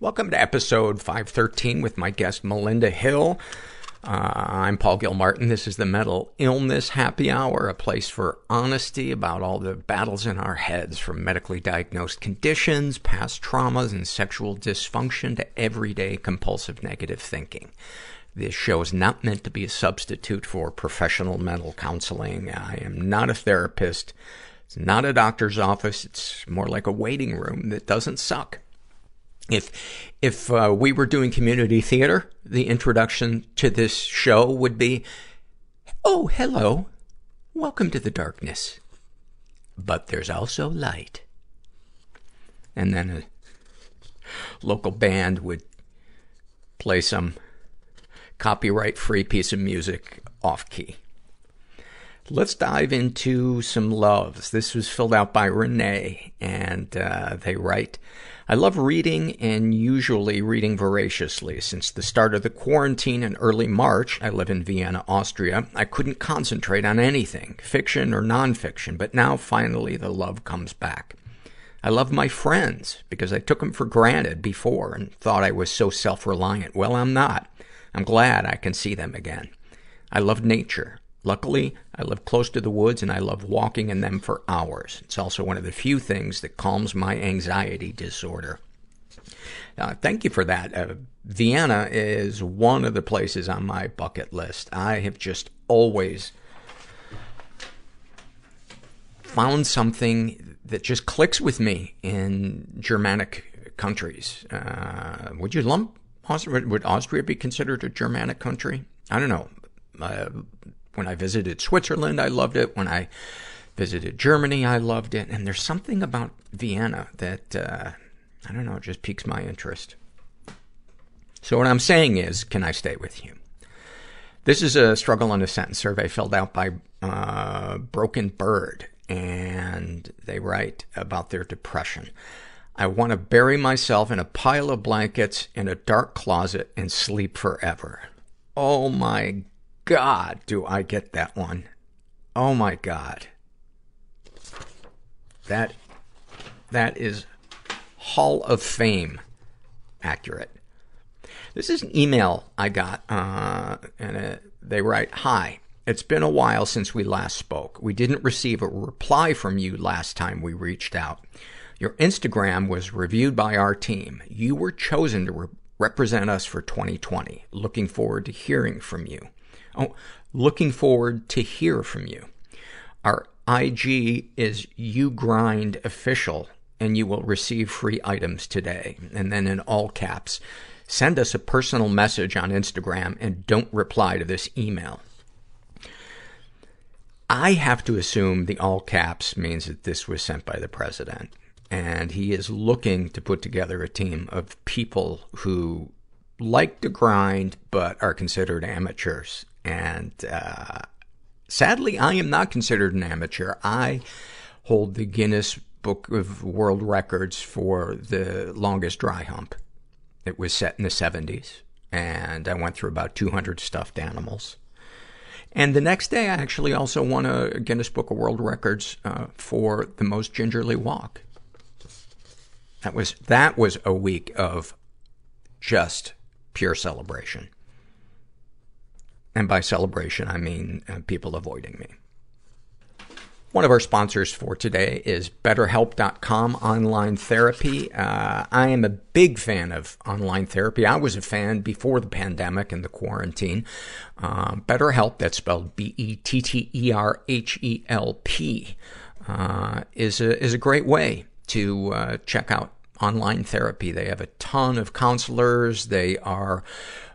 Welcome to episode 513 with my guest Melinda Hill. Uh, I'm Paul Gilmartin. This is the Mental Illness Happy Hour, a place for honesty about all the battles in our heads, from medically diagnosed conditions, past traumas, and sexual dysfunction to everyday compulsive negative thinking. This show is not meant to be a substitute for professional mental counseling. I am not a therapist. It's not a doctor's office. It's more like a waiting room that doesn't suck. If, if, uh, we were doing community theater, the introduction to this show would be, Oh, hello. Welcome to the darkness. But there's also light. And then a local band would play some copyright free piece of music off key. Let's dive into some loves. This was filled out by Renee, and uh, they write, I love reading and usually reading voraciously. Since the start of the quarantine in early March, I live in Vienna, Austria, I couldn't concentrate on anything, fiction or nonfiction, but now finally the love comes back. I love my friends because I took them for granted before and thought I was so self-reliant. Well, I'm not. I'm glad I can see them again. I love nature. Luckily, I live close to the woods and I love walking in them for hours. It's also one of the few things that calms my anxiety disorder. Uh, thank you for that. Uh, Vienna is one of the places on my bucket list. I have just always found something that just clicks with me in Germanic countries. Uh, would you lump would Austria be considered a Germanic country? I don't know. When I visited Switzerland, I loved it. When I visited Germany, I loved it. And there's something about Vienna that, uh, I don't know, just piques my interest. So what I'm saying is, can I stay with you? This is a struggle in a sentence survey filled out by uh, Broken Bird, and they write about their depression. I want to bury myself in a pile of blankets in a dark closet and sleep forever. Oh my God, do I get that one. Oh my God. That, that is Hall of Fame accurate. This is an email I got, uh, and uh, they write, Hi, it's been a while since we last spoke. We didn't receive a reply from you last time we reached out. Your Instagram was reviewed by our team. You were chosen to re- represent us for 2020. Looking forward to hearing from you. Oh, looking forward to hear from you. Our IG is you grind official and you will receive free items today. And then in all caps, send us a personal message on Instagram and don't reply to this email. I have to assume the all caps means that this was sent by the president. And he is looking to put together a team of people who like to grind, but are considered amateurs. And, uh, sadly, I am not considered an amateur. I hold the Guinness book of world records for the longest dry hump. It was set in the 70s, and I went through about 200 stuffed animals. And the next day, I actually also won a Guinness Book of World Records uh, for the most gingerly walk. That was that was a week of just pure celebration. And by celebration, I mean uh, people avoiding me. One of our sponsors for today is BetterHelp.com online therapy. Uh, I am a big fan of online therapy. I was a fan before the pandemic and the quarantine. Uh, BetterHelp, that's spelled B-E-T-T-E-R-H-E-L-P, uh, is a, is a great way to, uh, check out online therapy. They have a ton of counselors. They are,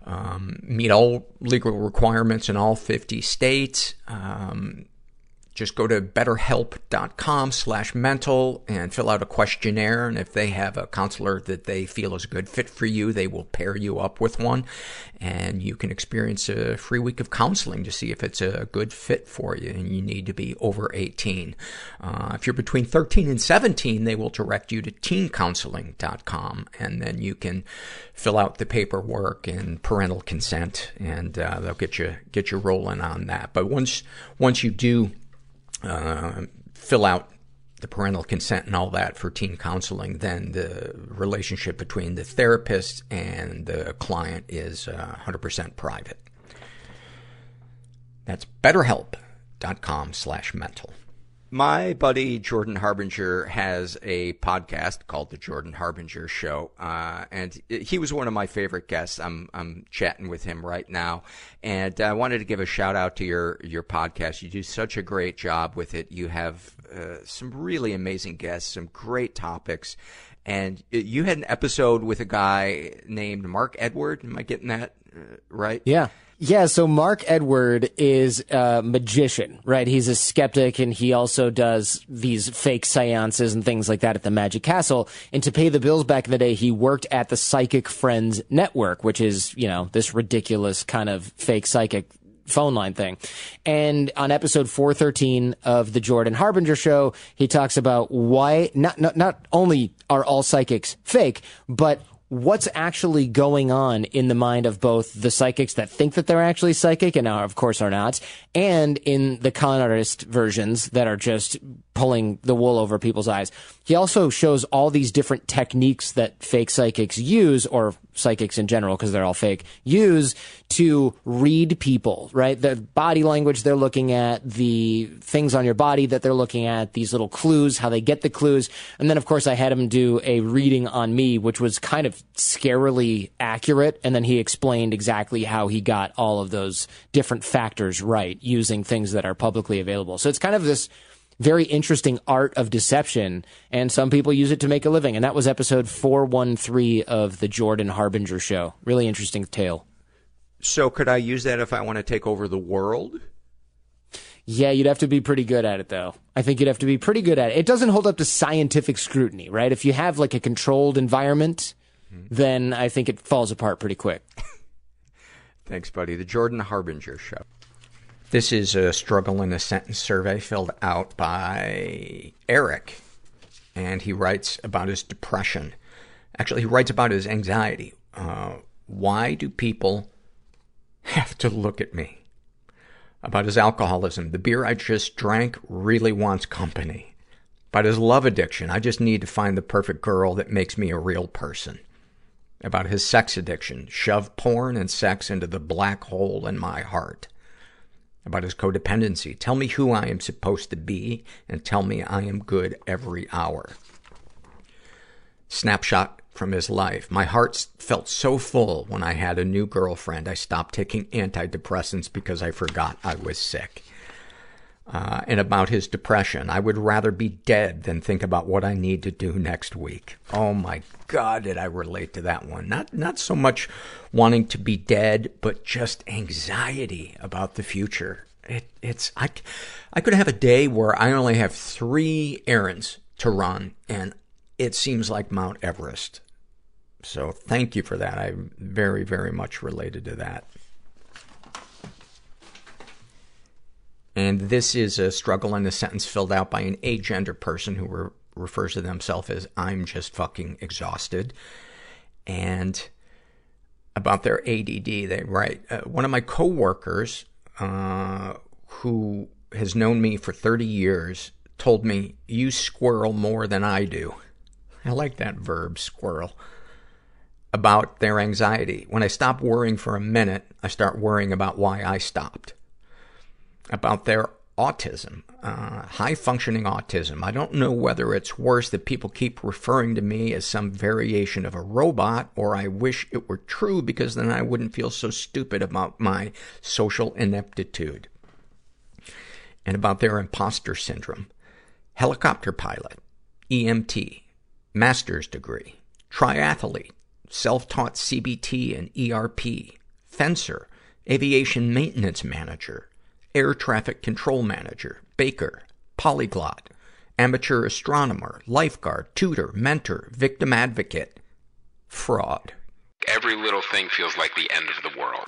um, meet all legal requirements in all 50 states. Um, just go to betterhelp.com slash mental and fill out a questionnaire. And if they have a counselor that they feel is a good fit for you, they will pair you up with one. And you can experience a free week of counseling to see if it's a good fit for you. And you need to be over 18. Uh, if you're between 13 and 17, they will direct you to teencounseling.com. And then you can fill out the paperwork and parental consent and uh, they'll get you, get you rolling on that. But once, once you do uh, fill out the parental consent and all that for teen counseling, then the relationship between the therapist and the client is uh, 100% private. That's betterhelp.com slash mental. My buddy Jordan Harbinger has a podcast called The Jordan Harbinger Show, uh, and he was one of my favorite guests. I'm I'm chatting with him right now, and I wanted to give a shout out to your your podcast. You do such a great job with it. You have uh, some really amazing guests, some great topics, and you had an episode with a guy named Mark Edward. Am I getting that uh, right? Yeah. Yeah, so Mark Edward is a magician, right? He's a skeptic and he also does these fake seances and things like that at the Magic Castle. And to pay the bills back in the day, he worked at the Psychic Friends Network, which is, you know, this ridiculous kind of fake psychic phone line thing. And on episode 413 of the Jordan Harbinger show, he talks about why not, not, not only are all psychics fake, but what's actually going on in the mind of both the psychics that think that they're actually psychic and are, of course are not, and in the con artist versions that are just pulling the wool over people's eyes. He also shows all these different techniques that fake psychics use, or psychics in general, because they're all fake, use to read people, right? The body language they're looking at, the things on your body that they're looking at, these little clues, how they get the clues. And then, of course, I had him do a reading on me, which was kind of scarily accurate. And then he explained exactly how he got all of those different factors right using things that are publicly available. So it's kind of this very interesting art of deception, and some people use it to make a living. And that was episode 413 of the Jordan Harbinger show. Really interesting tale. So could I use that if I want to take over the world? Yeah, you'd have to be pretty good at it, though. I think you'd have to be pretty good at it. It doesn't hold up to scientific scrutiny, right? If you have like a controlled environment, mm-hmm. then I think it falls apart pretty quick. Thanks, buddy. The Jordan Harbinger Show. This is a struggle in a sentence survey filled out by Eric, and he writes about his depression. Actually, he writes about his anxiety. Uh, why do people have to look at me? About his alcoholism. The beer I just drank really wants company. About his love addiction. I just need to find the perfect girl that makes me a real person. About his sex addiction. Shove porn and sex into the black hole in my heart. About his codependency. Tell me who I am supposed to be and tell me I am good every hour. Snapshot from his life. My heart felt so full when I had a new girlfriend. I stopped taking antidepressants because I forgot I was sick. Uh, and about his depression. I would rather be dead than think about what I need to do next week. Oh my God, did I relate to that one? Not, not so much wanting to be dead, but just anxiety about the future. It, it's, I, I could have a day where I only have three errands to run and it seems like Mount Everest. So thank you for that. I very, very much related to that. And this is a struggle in a sentence filled out by an agender person who were, refers to themselves as I'm just fucking exhausted. And about their ADD, they write, uh, one of my coworkers, uh, who has known me for 30 years told me, you squirrel more than I do. I like that verb, squirrel. About their anxiety. When I stop worrying for a minute, I start worrying about why I stopped. About their autism, uh, high functioning autism. I don't know whether it's worse that people keep referring to me as some variation of a robot, or I wish it were true because then I wouldn't feel so stupid about my social ineptitude. And about their imposter syndrome. Helicopter pilot, EMT, master's degree, triathlete, self-taught CBT and ERP, fencer, aviation maintenance manager, air traffic control manager, baker, polyglot, amateur astronomer, lifeguard, tutor, mentor, victim advocate, fraud. Every little thing feels like the end of the world.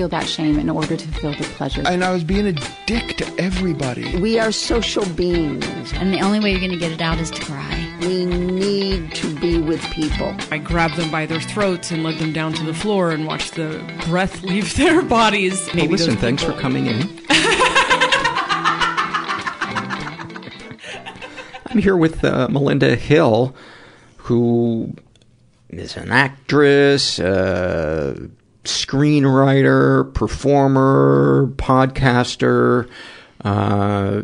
that shame in order to feel the pleasure. And I was being a dick to everybody. We are social beings. And the only way you're going to get it out is to cry. We need to be with people. I grabbed them by their throats and led them down to the floor and watched the breath leave their bodies. Well, listen, thanks for coming in. I'm here with uh, Melinda Hill, who is an actress, uh, screenwriter, performer, podcaster. Uh,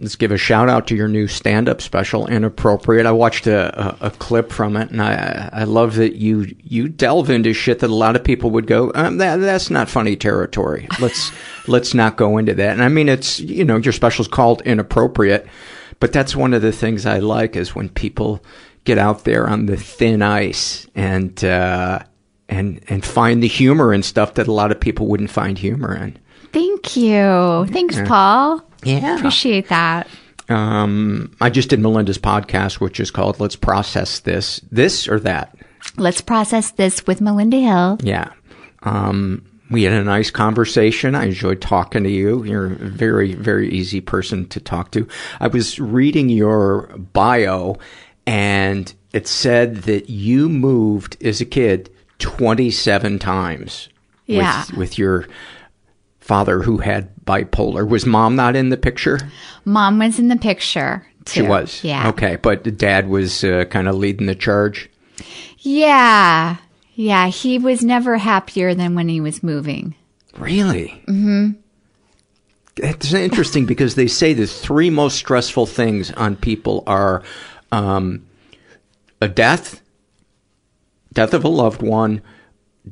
let's give a shout out to your new stand-up special, Inappropriate. I watched a, a, a clip from it, and I I love that you you delve into shit that a lot of people would go, um, that that's not funny territory. Let's let's not go into that. And I mean, it's you know your special's called Inappropriate, but that's one of the things I like is when people get out there on the thin ice and uh, and and find the humor in stuff that a lot of people wouldn't find humor in. Thank you. Thanks, Yeah. Paul. Yeah. Appreciate that. Um, I just did Melinda's podcast, which is called "Let's Process This," this or that. Let's process this with Melinda Hill. Yeah. Um, we had a nice conversation. I enjoyed talking to you. You're a very, very easy person to talk to. I was reading your bio and it said that you moved as a kid 27 times. with- Yeah. With, your father who had bipolar. Was mom not in the picture? Mom was in the picture. She was. Yeah. Okay. But dad was uh, kind of leading the charge. Yeah. Yeah. He was never happier than when he was moving. Really? hmm It's interesting because they say the three most stressful things on people are um, a death, death of a loved one,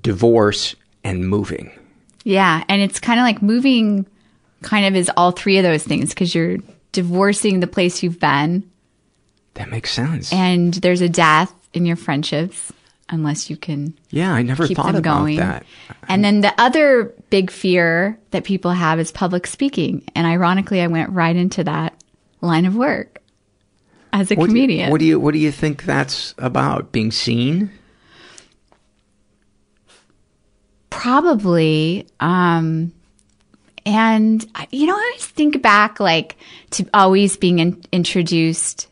divorce, and moving. Yeah. And it's kind of like moving kind of is all three of those things because you're divorcing the place you've been That makes sense. and there's a death in your friendships unless you can yeah, I never keep thought them about going. that. And then the other big fear that people have is public speaking. And ironically, I went right into that line of work as a What do you- comedian. what do you What do you think that's about? Being seen? Probably. Um, and, you know, I always think back like to always being in, introduced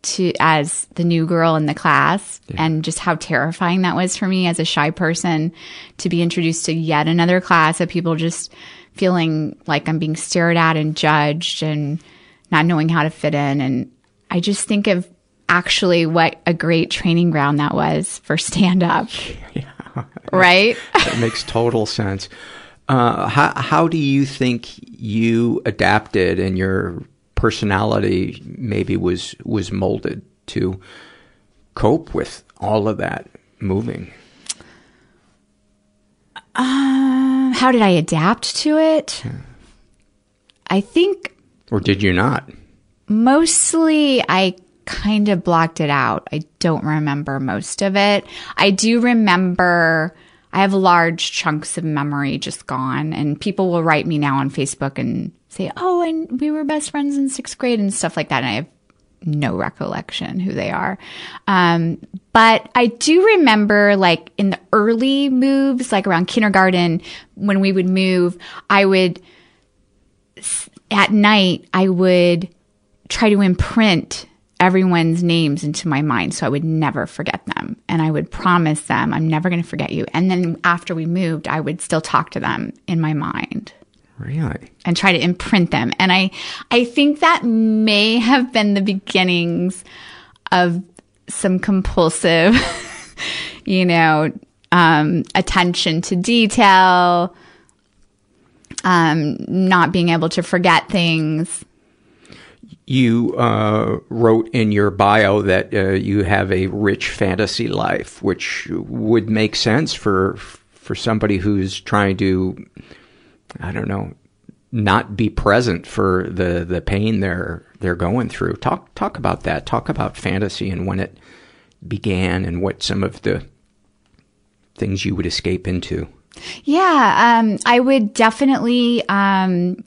to as the new girl in the class and just how terrifying that was for me as a shy person to be introduced to yet another class of people just feeling like I'm being stared at and judged and not knowing how to fit in. And I just think of actually what a great training ground that was for stand up. Right? That makes total sense. Uh, how how do you think you adapted and your personality maybe was was molded to cope with all of that moving? Um, how did I adapt to it? I think Or did you not? mostly I kind of blocked it out. I don't remember most of it. I do remember I have large chunks of memory just gone and people will write me now on Facebook and say, "Oh, and we were best friends in 6th grade" and stuff like that and I have no recollection who they are. Um, but I do remember like in the early moves, like around kindergarten, when we would move, I would, at night, I would try to imprint everyone's names into my mind so I would never forget them. And I would promise them, I'm never going to forget you. And then after we moved, I would still talk to them in my mind. Really? And try to imprint them. And I I think that may have been the beginnings of some compulsive, you know, um, attention to detail, um, not being able to forget things. You uh, wrote in your bio that uh, you have a rich fantasy life, which would make sense for for somebody who's trying to I don't know, not be present for the, the pain they're they're going through. Talk talk about that. Talk about fantasy and when it began and what some of the things you would escape into. Yeah, um, I would definitely um,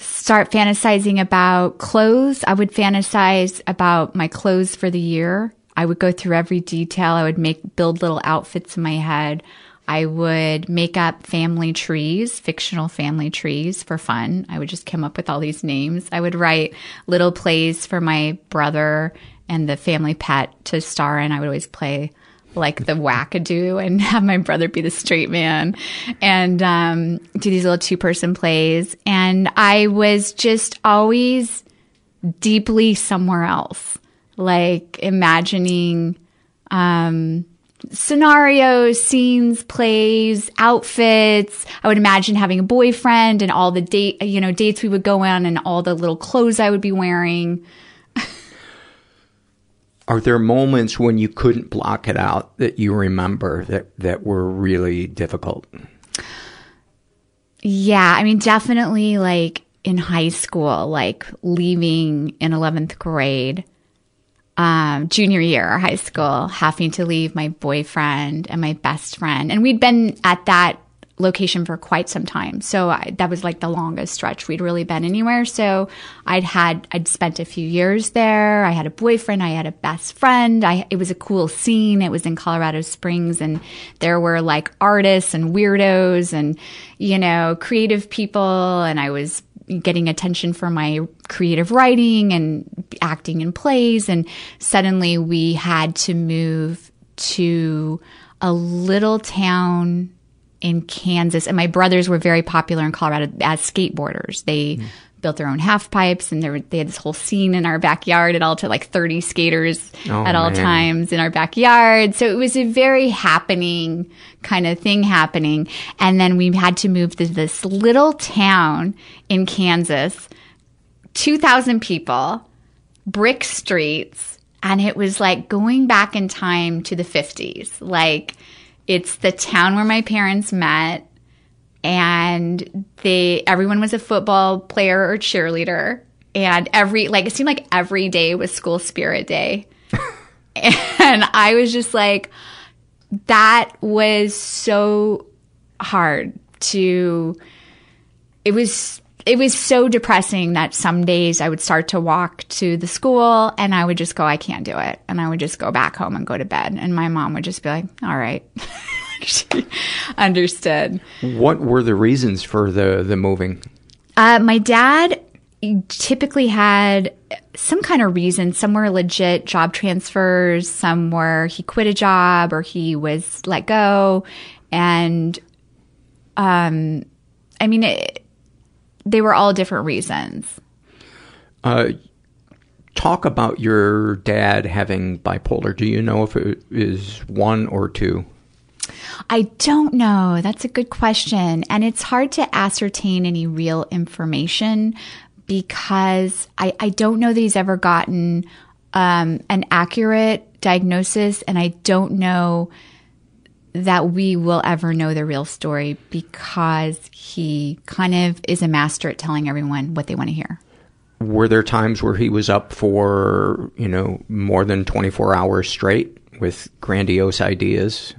start fantasizing about clothes. I would fantasize about my clothes for the year. I would go through every detail. I would make build little outfits in my head. I would make up family trees, fictional family trees for fun. I would just come up with all these names. I would write little plays for my brother and the family pet to star in. I would always play like the wackadoo and have my brother be the straight man and um, do these little two person plays. And I was just always deeply somewhere else, like imagining. Um, scenarios, scenes, plays, outfits. I would imagine having a boyfriend and all the date, you know, dates we would go on and all the little clothes I would be wearing. Are there moments when you couldn't block it out that you remember that, that were really difficult? Yeah, I mean, definitely like in high school, like leaving in 11th grade um, junior year of high school, having to leave my boyfriend and my best friend. And we'd been at that location for quite some time. So I, that was like the longest stretch we'd really been anywhere. So I'd had, I'd spent a few years there. I had a boyfriend. I had a best friend. I, it was a cool scene. It was in Colorado Springs and there were like artists and weirdos and, you know, creative people. And I was getting attention for my creative writing and acting in plays. And suddenly we had to move to a little town in Kansas. And my brothers were very popular in Colorado as skateboarders. They mm. built their own half pipes and were, they had this whole scene in our backyard at all to like 30 skaters oh, at all man. times in our backyard. So it was a very happening kind of thing happening. And then we had to move to this little town in Kansas, 2,000 people, brick streets. And it was like going back in time to the 50s. Like, it's the town where my parents met and they everyone was a football player or cheerleader and every like it seemed like every day was school spirit day. And i was just like that was so hard to it was it was so depressing that some days I would start to walk to the school and I would just go, I can't do it. And I would just go back home and go to bed. And my mom would just be like, all right. she understood. What were the reasons for the, the moving? Uh, my dad typically had some kind of reason. Some were legit job transfers, some were he quit a job or he was let go. And, um, I mean, it, they were all different reasons. Uh, talk about your dad having bipolar. Do you know if it is one or two? I don't know. That's a good question. And it's hard to ascertain any real information because I, I don't know that he's ever gotten um, an accurate diagnosis. And I don't know that we will ever know the real story because he kind of is a master at telling everyone what they want to hear. were there times where he was up for, you know, more than 24 hours straight with grandiose ideas?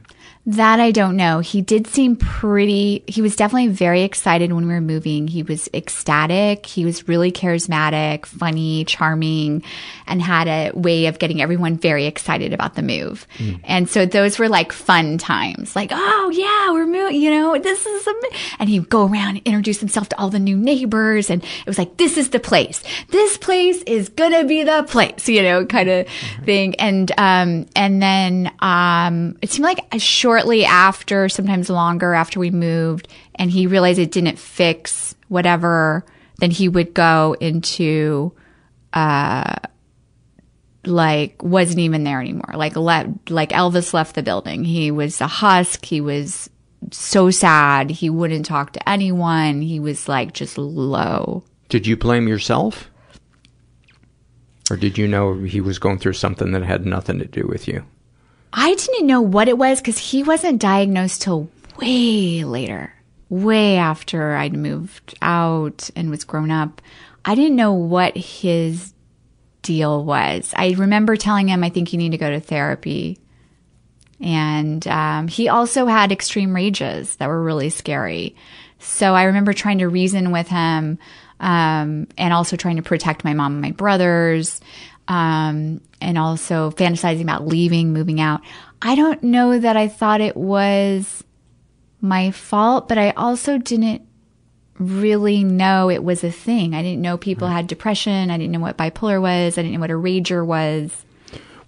That I don't know. He did seem pretty, he was definitely very excited when we were moving. He was ecstatic. He was really charismatic, funny, charming, and had a way of getting everyone very excited about the move. Mm. And so those were like fun times. Like, oh yeah, we're moving, you know, this is, am-. and he'd go around and introduce himself to all the new neighbors. And it was like, this is the place. This place is gonna be the place, you know, kind of thing. And, um, and then, um, it seemed like a shortly after, sometimes longer after we moved, and he realized it didn't fix whatever, then he would go into, uh, like wasn't even there anymore. Like let like Elvis left the building. He was a husk. He was so sad. He wouldn't talk to anyone. He was like just low. Did you blame yourself? Or did you know he was going through something that had nothing to do with you? I didn't know what it was because he wasn't diagnosed till way later, way after I'd moved out and was grown up. I didn't know what his deal was. I remember telling him, I think you need to go to therapy. And um, he also had extreme rages that were really scary. So I remember trying to reason with him um, and also trying to protect my mom and my brothers um, and also fantasizing about leaving, moving out. I don't know that I thought it was my fault, but I also didn't really know it was a thing. I didn't know people had depression. I didn't know what bipolar was. I didn't know what a rager was.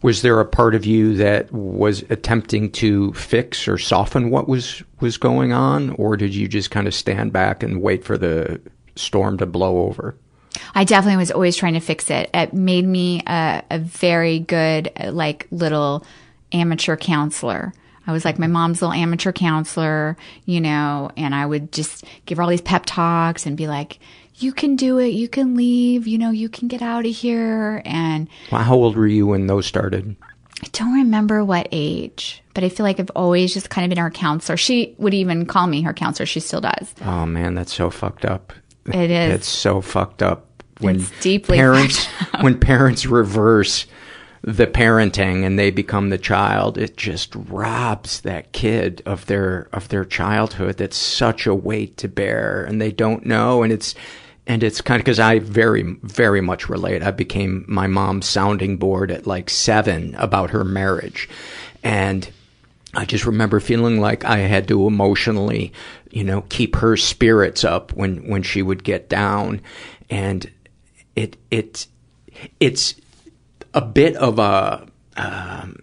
Was there a part of you that was attempting to fix or soften what was was going on, or did you just kind of stand back and wait for the storm to blow over? I definitely was always trying to fix it. It made me a, a very good, like, little amateur counselor. I was like my mom's little amateur counselor, you know, and I would just give her all these pep talks and be like, you can do it. You can leave. You know, you can get out of here. And Well, how old were you when those started? I don't remember what age, but I feel like I've always just kind of been her counselor. She would even call me her counselor. She still does. Oh man, that's so fucked up. It is. It's so fucked up when It's deeply parents when parents reverse the parenting and they become the child. It just robs that kid of their of their childhood. That's such a weight to bear, and they don't know. And it's and it's kind of because I very very much relate. I became my mom's sounding board at like seven about her marriage, and. I just remember feeling like I had to emotionally, you know, keep her spirits up when, when she would get down. And it, it, it's a bit of a, um,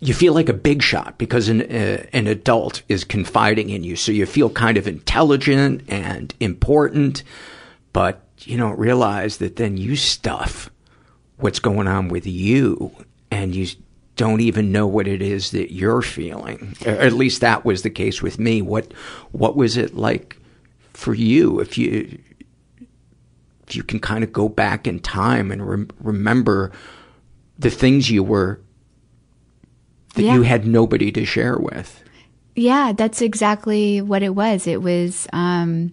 you feel like a big shot because an, uh, an adult is confiding in you. So you feel kind of intelligent and important, but you don't realize that then you stuff what's going on with you and you don't even know what it is that you're feeling. Or at least that was the case with me. What what was it like for you if you if you can kind of go back in time and rem- remember the things you were that Yeah. you had nobody to share with. Yeah, that's exactly what it was. It was um,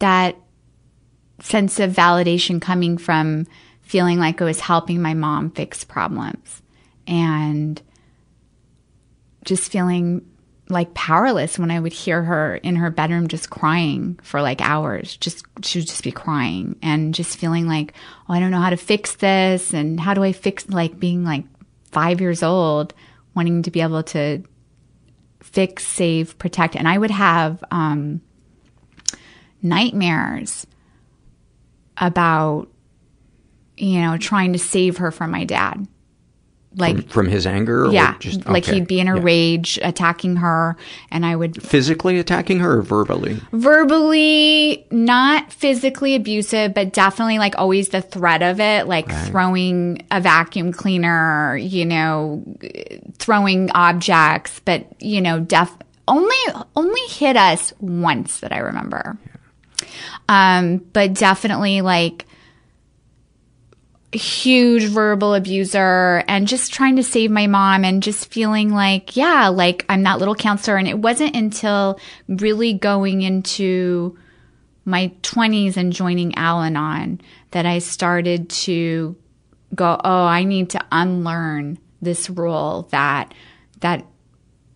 that sense of validation coming from feeling like I was helping my mom fix problems and just feeling like powerless when I would hear her in her bedroom just crying for like hours. Just she would just be crying and just feeling like, oh, I don't know how to fix this and how do I fix like being like five years old, wanting to be able to fix, save, protect. And I would have um, nightmares about, you know, trying to save her from my dad. Like, from, from his anger? or yeah, just, like he'd be in a Yeah. rage attacking her, and I would Physically attacking her or verbally? verbally not physically abusive but definitely like always the threat of it like Right. throwing a vacuum cleaner you know throwing objects but you know def only only hit us once that i remember um but definitely like huge verbal abuser and just trying to save my mom and just feeling like, yeah, like I'm that little counselor. And it wasn't until really going into my 20s and joining Al Anon that I started to go, oh, I need to unlearn this rule that that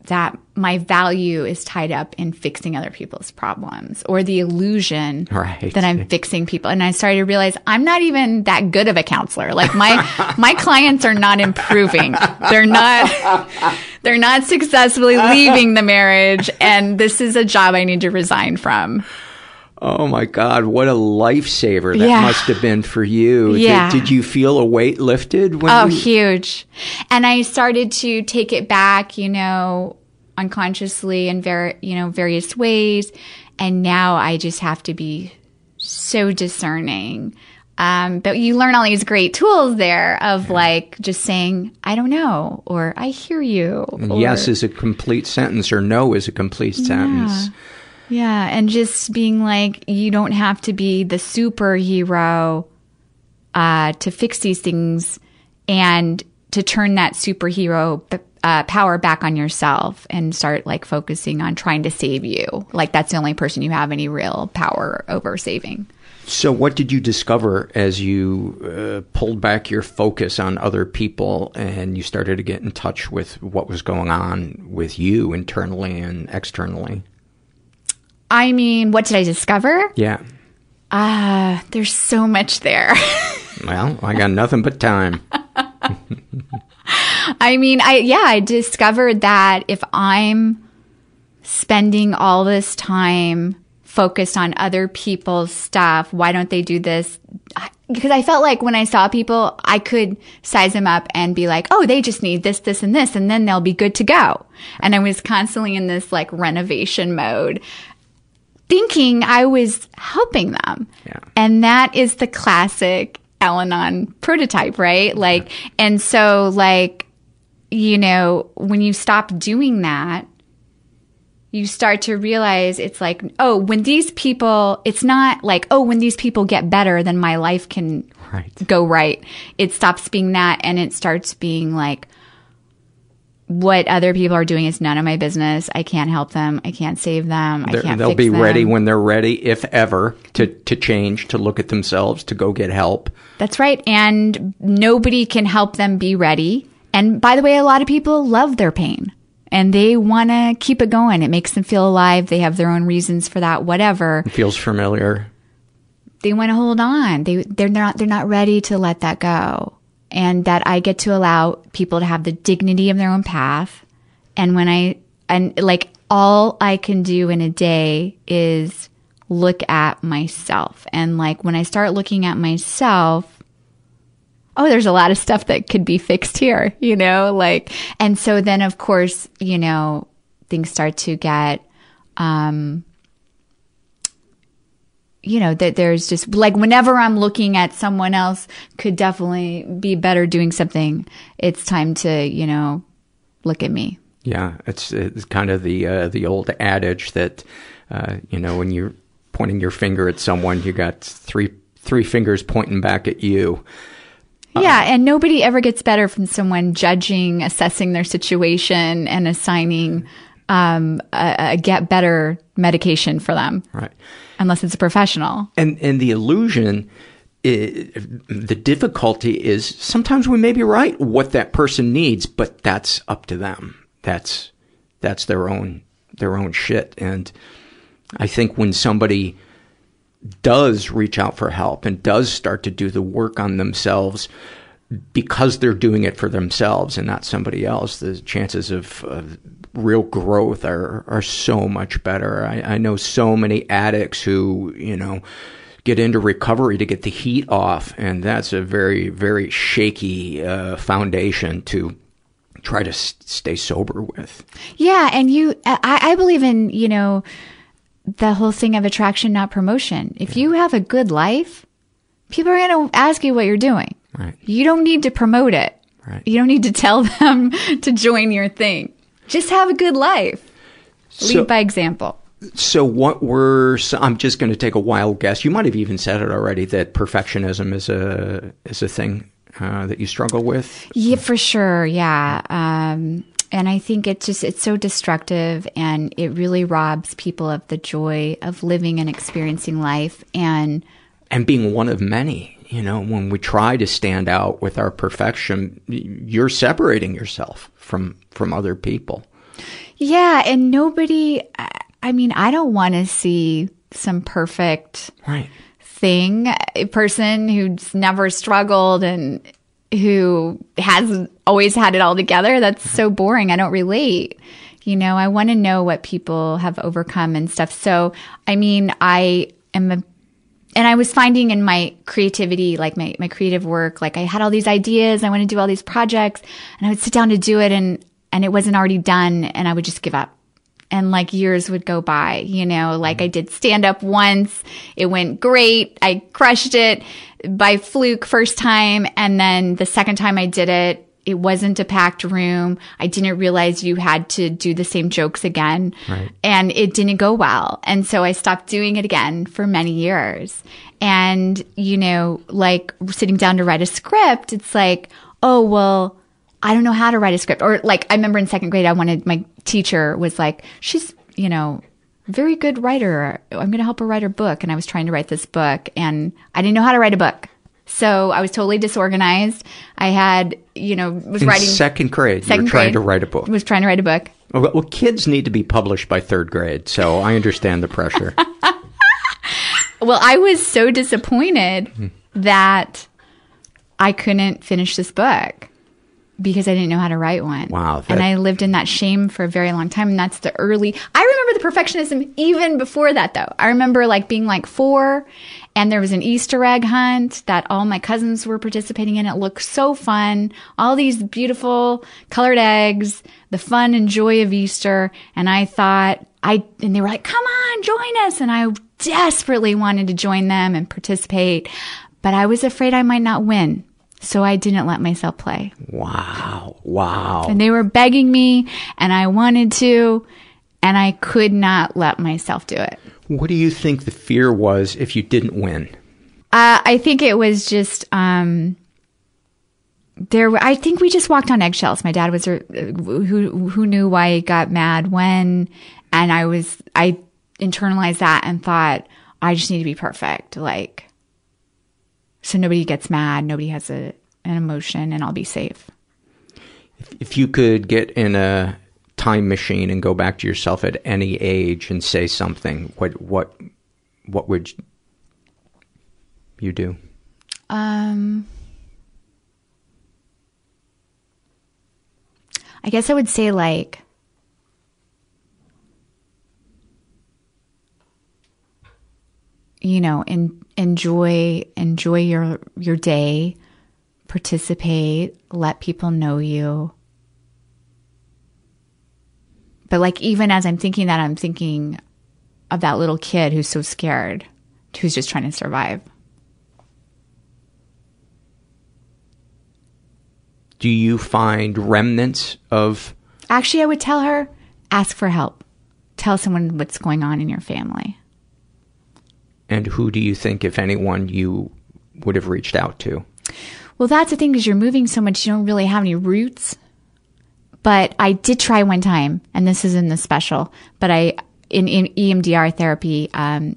that my value is tied up in fixing other people's problems or the illusion Right. that I'm fixing people. And I started to realize I'm not even that good of a counselor. Like my my clients are not improving. They're not they're not successfully leaving the marriage and this is a job I need to resign from. Oh my God, what a lifesaver that Yeah. must have been for you. Did- Yeah. Did, you feel a weight lifted when Oh, you huge. And I started to take it back, you know, unconsciously in ver- you know, various ways. And now I just have to be so discerning. Um, but you learn all these great tools there of like just saying, I don't know, or I hear you. Or, yes is a complete sentence or no is a complete sentence? Yeah, and just being like, you don't have to be the superhero uh, to fix these things and to turn that superhero uh, power back on yourself and start like focusing on trying to save you. Like, that's the only person you have any real power over saving. So, what did you discover as you uh, pulled back your focus on other people and you started to get in touch with what was going on with you internally and externally? I mean, what did I discover? Yeah. Ah, there's so much there. Well, I got nothing but time. I mean, I yeah, I discovered that if I'm spending all this time focused on other people's stuff, why don't they do this? Because I felt like when I saw people, I could size them up and be like, "Oh, they just need this, this, and this, and then they'll be good to go." And I was constantly in this like renovation mode, thinking I was helping them. Yeah. And that is the classic Al-Anon prototype, right? Like, and so like, you know, when you stop doing that, you start to realize it's like, oh, when these people, it's not like, oh, when these people get better, then my life can Right. go right. It stops being that and it starts being like, what other people are doing is none of my business. I can't help them. I can't save them. I They're- can't they'll be them. ready when they're ready, if ever, to, to change, to look at themselves, to go get help. That's right. And nobody can help them be ready. And by the way, a lot of people love their pain and they want to keep it going. It makes them feel alive. They have their own reasons for that, whatever. It feels familiar. They want to hold on. They, they're not, they're not ready to let that go. And that I get to allow people to have the dignity of their own path. And when I, and like all I can do in a day is look at myself. And like when I start looking at myself, oh, there's a lot of stuff that could be fixed here, you know, like, and so then of course, you know, things start to get, um, you know, that there's just like whenever I'm looking at someone else could definitely be better doing something, it's time to, you know, look at me. Yeah, it's, it's kind of the uh, the old adage that uh, you know when you're pointing your finger at someone, you got three three fingers pointing back at you. Yeah, and nobody ever gets better from someone judging, assessing their situation, and assigning um, a, a get better medication for them, Right. Unless it's a professional. And and the illusion, i the difficulty is sometimes we may be right what that person needs, but that's up to them. That's that's their own their own shit. And I think when somebody does reach out for help and does start to do the work on themselves because they're doing it for themselves and not somebody else, the chances of, of real growth are, are so much better. I, I know so many addicts who, you know, get into recovery to get the heat off, and that's a very, very shaky uh, foundation to try to s- stay sober with. Yeah, and you, I, I believe in you know the whole thing of attraction, not promotion. If you have a good life, people are going to ask you what you're doing. Right. You don't need to promote it. Right. You don't need to tell them to join your thing. Just have a good life. So- Lead by example. So, what were so I'm just going to take a wild guess. You might have even said it already that perfectionism is a is a thing uh, that you struggle with. Yeah, for sure. Yeah. Um, And I think it's just it's so destructive and it really robs people of the joy of living and experiencing life and and being one of many. You know, when we try to stand out with our perfection, you're separating yourself from from other people. Yeah, and nobody I mean, I don't want to see some perfect right thing, a person who's never struggled and who has always had it all together. That's so boring. I don't relate. You know, I want to know what people have overcome and stuff. So, I mean, I am a and I was finding in my creativity, like my, my creative work, like I had all these ideas, I want to do all these projects, and I would sit down to do it and and it wasn't already done and I would just give up. And like years would go by, you know, like I did stand up once, it went great, I crushed it by fluke first time, and then the second time I did it, it wasn't a packed room. I didn't realize you had to do the same jokes again. Right. And it didn't go well. And so I stopped doing it again for many years. And, you know, like sitting down to write a script, it's like, oh, well, I don't know how to write a script. Or like, I remember in second grade, I wanted, my teacher was like, she's, you know, very good writer. I'm going to help her write her book. And I was trying to write this book and I didn't know how to write a book. So I was totally disorganized. I had, you know, was In writing second grade. Second you were trying grade. to write a book. was trying to write a book. Well, well, kids need to be published by third grade, so I understand the pressure. Well, I was so disappointed Hmm. that I couldn't finish this book because I didn't know how to write one. Wow, and I lived in that shame for a very long time. And that's the early, I remember the perfectionism even before that though. I remember like being like four and there was an Easter egg hunt that all my cousins were participating in. It looked so fun. All these beautiful colored eggs, the fun and joy of Easter. And I thought, I, and they were like, come on, join us. And I desperately wanted to join them and participate, but I was afraid I might not win. So I didn't let myself play. wow. Wow. And they were begging me, and I wanted to, and I could not let myself do it. What do you think the fear was if you didn't win? Uh, I think it was just um, there. were- I think we just walked on eggshells. My dad was uh, who who knew why he got mad when, and I was I internalized that and thought I just need to be perfect, like so nobody gets mad, nobody has a an emotion, and I'll be safe. If you could get in a time machine and go back to yourself at any age and say something, what what what would you do? Um, I guess I would say like you know, en- enjoy enjoy your your day, participate, let people know you. But like even as I'm thinking that, I'm thinking of that little kid who's so scared, who's just trying to survive. Do you find remnants of Actually, I would tell her, ask for help. Tell someone what's going on in your family. And who do you think if anyone you would have reached out to? Well, that's the thing because you're moving so much, you don't really have any roots. But I did try one time, and this is in the special. But I, in, in EMDR therapy, um,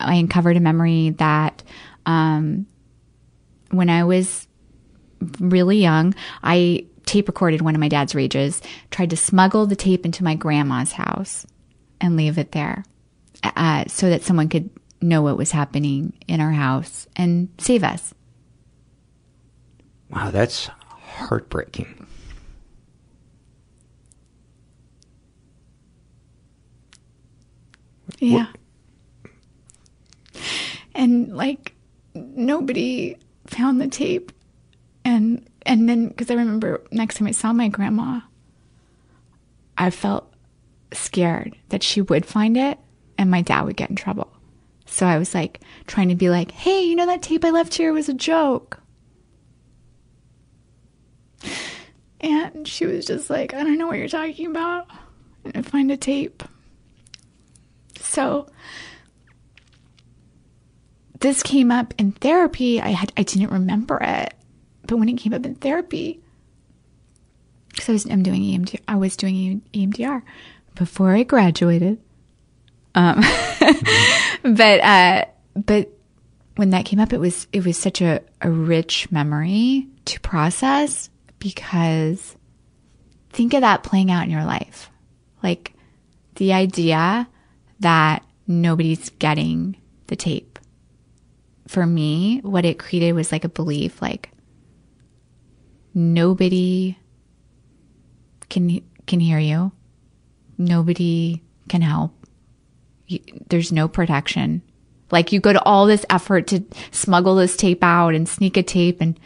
I uncovered a memory that um, when I was really young, I tape recorded one of my dad's rages, tried to smuggle the tape into my grandma's house and leave it there uh, so that someone could know what was happening in our house and save us. Wow, that's heartbreaking. Yeah. And like nobody found the tape. And and then cuz I remember next time I saw my grandma I felt scared that she would find it and my dad would get in trouble. So I was like trying to be like, "Hey, you know that tape I left here was a joke." And she was just like, "I don't know what you're talking about." And find a tape. So this came up in therapy. I had I didn't remember it. But when it came up in therapy, because I was I'm doing EMDR. I was doing EMDR before I graduated. Um, but uh, but when that came up, it was it was such a, a rich memory to process because think of that playing out in your life, like the idea that nobody's getting the tape. For me, what it created was like a belief, like nobody can can hear you. Nobody can help. There's no protection. Like you go to all this effort to smuggle this tape out and sneak a tape and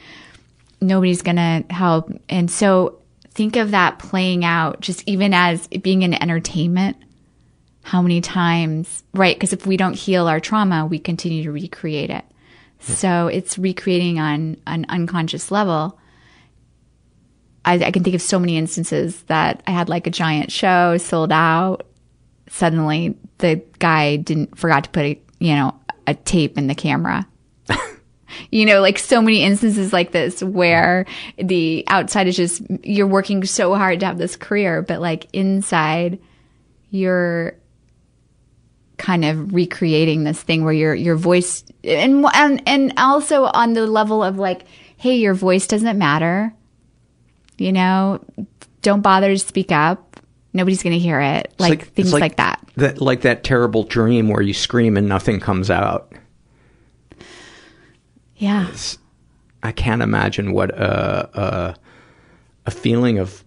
nobody's going to help. And so think of that playing out just even as being an entertainment. How many times, right? Because if we don't heal our trauma, we continue to recreate it. So it's recreating on an unconscious level. I, I, can think of so many instances that I had like a giant show sold out. Suddenly, the guy didn't forgot to put a you know a tape in the camera. you know, like so many instances like this where the outside is just you're working so hard to have this career, but like inside, you're kind of recreating this thing where your your voice and and and also on the level of like, hey, your voice doesn't matter you know, don't bother to speak up. Nobody's going to hear it. Like, like things like, like, that. That like that terrible dream where you scream and nothing comes out. Yeah. It's, I can't imagine what a, a a feeling of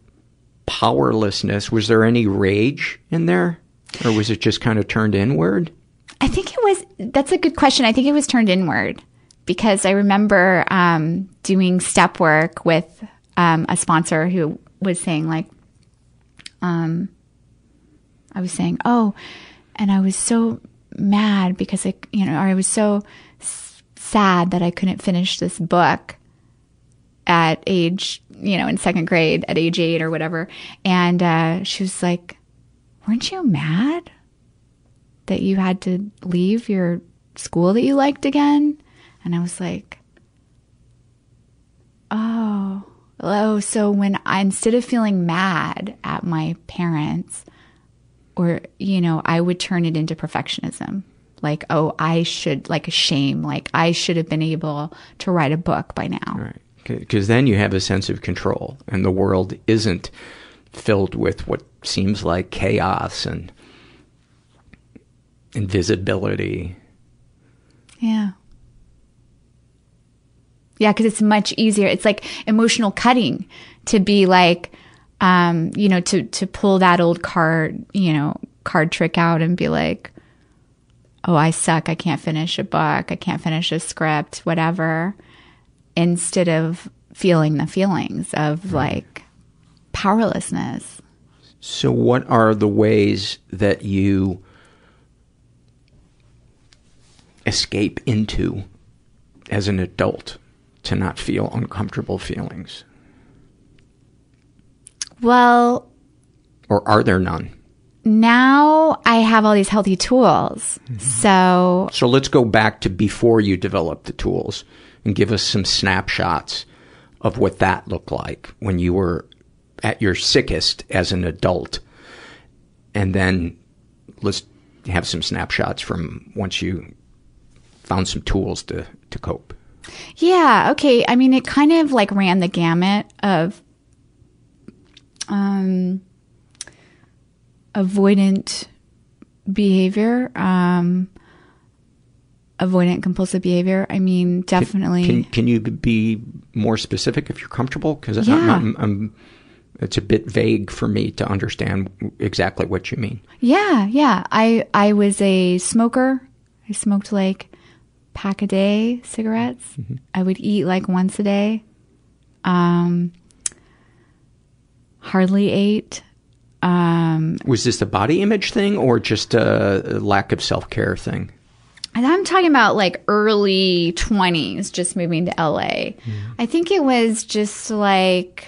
powerlessness. Was there any rage in there, or was it just kind of turned inward? I think it was. That's a good question. I think it was turned inward because I remember um, doing step work with um, a sponsor who was saying like, um, I was saying, oh, and I was so mad because I, you know, or I was so s- sad that I couldn't finish this book at age, you know, in second grade at age eight or whatever. And uh, she was like, weren't you mad that you had to leave your school that you liked again? And I was like, oh oh, so when I, instead of feeling mad at my parents, or, you know, I would turn it into perfectionism. Like, oh, I should, like a shame, like I should have been able to write a book by now. Right. Because then you have a sense of control, and the world isn't filled with what seems like chaos and invisibility. Yeah. Yeah, because it's much easier. It's like emotional cutting to be like, um, you know, to to pull that old card, you know, card trick out and be like, oh, I suck. I can't finish a book. I can't finish a script, whatever. Instead of feeling the feelings of like powerlessness. So, what are the ways that you escape into as an adult? To not feel uncomfortable feelings? Well, or are there none? Now I have all these healthy tools. Mm-hmm. So So let's go back to before you developed the tools and give us some snapshots of what that looked like when you were at your sickest as an adult. And then let's have some snapshots from once you found some tools to, to cope. Yeah, okay. I mean, it kind of like ran the gamut of um, avoidant behavior, um, avoidant compulsive behavior. I mean, definitely. Can, can, can you be more specific if you're comfortable? Because yeah. I'm, I'm, it's a bit vague for me to understand exactly what you mean. Yeah, yeah. I I was a smoker. I smoked like pack a day cigarettes. Mm-hmm. I would eat like once a day. Um, hardly ate. Um, was this a body image thing or just a lack of self care thing? I'm talking about like early 20s, just moving to LA. Mm-hmm. I think it was just like,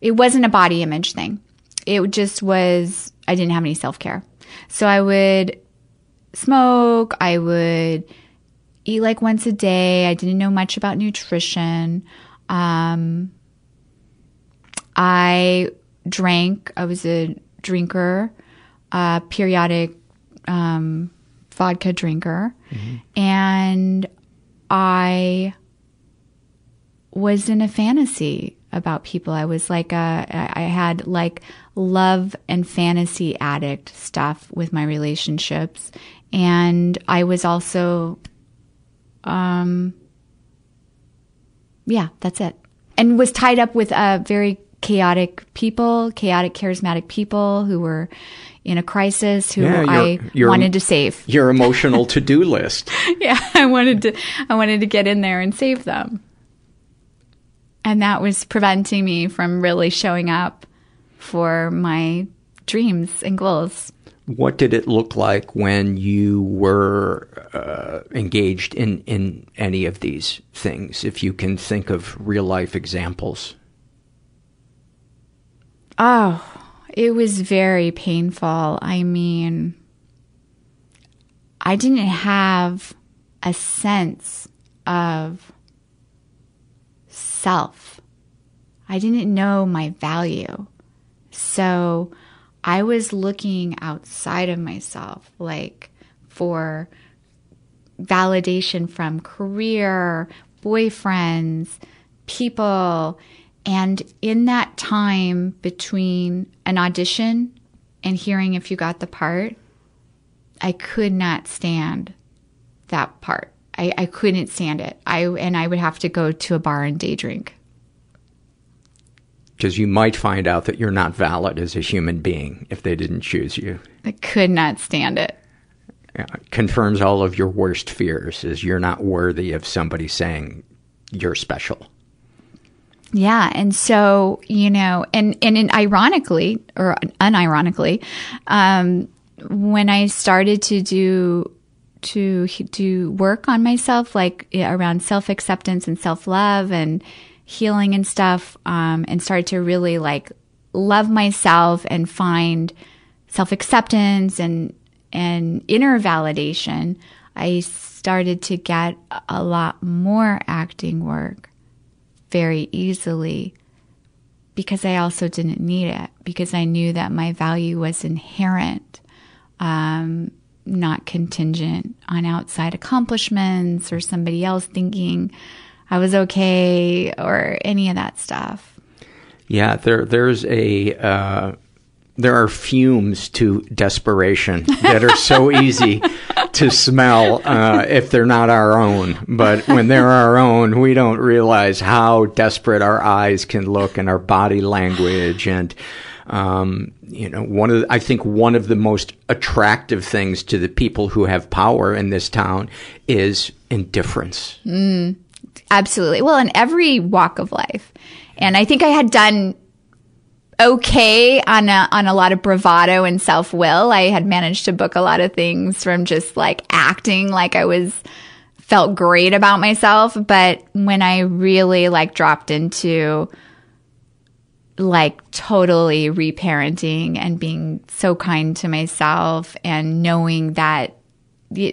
it wasn't a body image thing. It just was, I didn't have any self care. So I would smoke. I would eat like once a day. I didn't know much about nutrition. Um, I drank. I was a drinker, a periodic um, vodka drinker, and I was in a fantasy about people. I was like a, I had like love and fantasy addict stuff with my relationships. And I was also, um, yeah, that's it. And was tied up with uh, very chaotic people, chaotic, charismatic people who were in a crisis, who Yeah, I your- wanted to save. Your emotional to-do list. yeah, I wanted to I wanted to get in there and save them. And that was preventing me from really showing up for my dreams and goals. What did it look like when you were uh, engaged in, in any of these things, if you can think of real life examples? Oh, it was very painful. I mean, I didn't have a sense of self. I didn't know my value. So I was looking outside of myself, like for validation from career, boyfriends, people. And in that time between an audition and hearing if you got the part, I could not stand that part. I, I couldn't stand it. I and I would have to go to a bar and day drink. Because you might find out that you're not valid as a human being if they didn't choose you. I could not stand it. Yeah, it confirms all of your worst fears is you're not worthy of somebody saying you're special. Yeah, and so you know, and and, and ironically or unironically, um, when I started to do to do work on myself, like around self acceptance and self love and healing and stuff, um, and started to really like love myself and find self acceptance and and inner validation, I started to get a lot more acting work very easily because I also didn't need it because I knew that my value was inherent, um, not contingent on outside accomplishments or somebody else thinking I was okay or any of that stuff. Yeah, there there's a uh, there are fumes to desperation that are so easy to smell uh, if they're not our own. But when they're our own, we don't realize how desperate our eyes can look and our body language and. Um, you know, one of the, I think one of the most attractive things to the people who have power in this town is indifference. Mm, absolutely. Well, in every walk of life. And I think I had done okay on a, on a lot of bravado and self will. I had managed to book a lot of things from just like acting like I was felt great about myself. But when I really like dropped into like totally reparenting and being so kind to myself and knowing that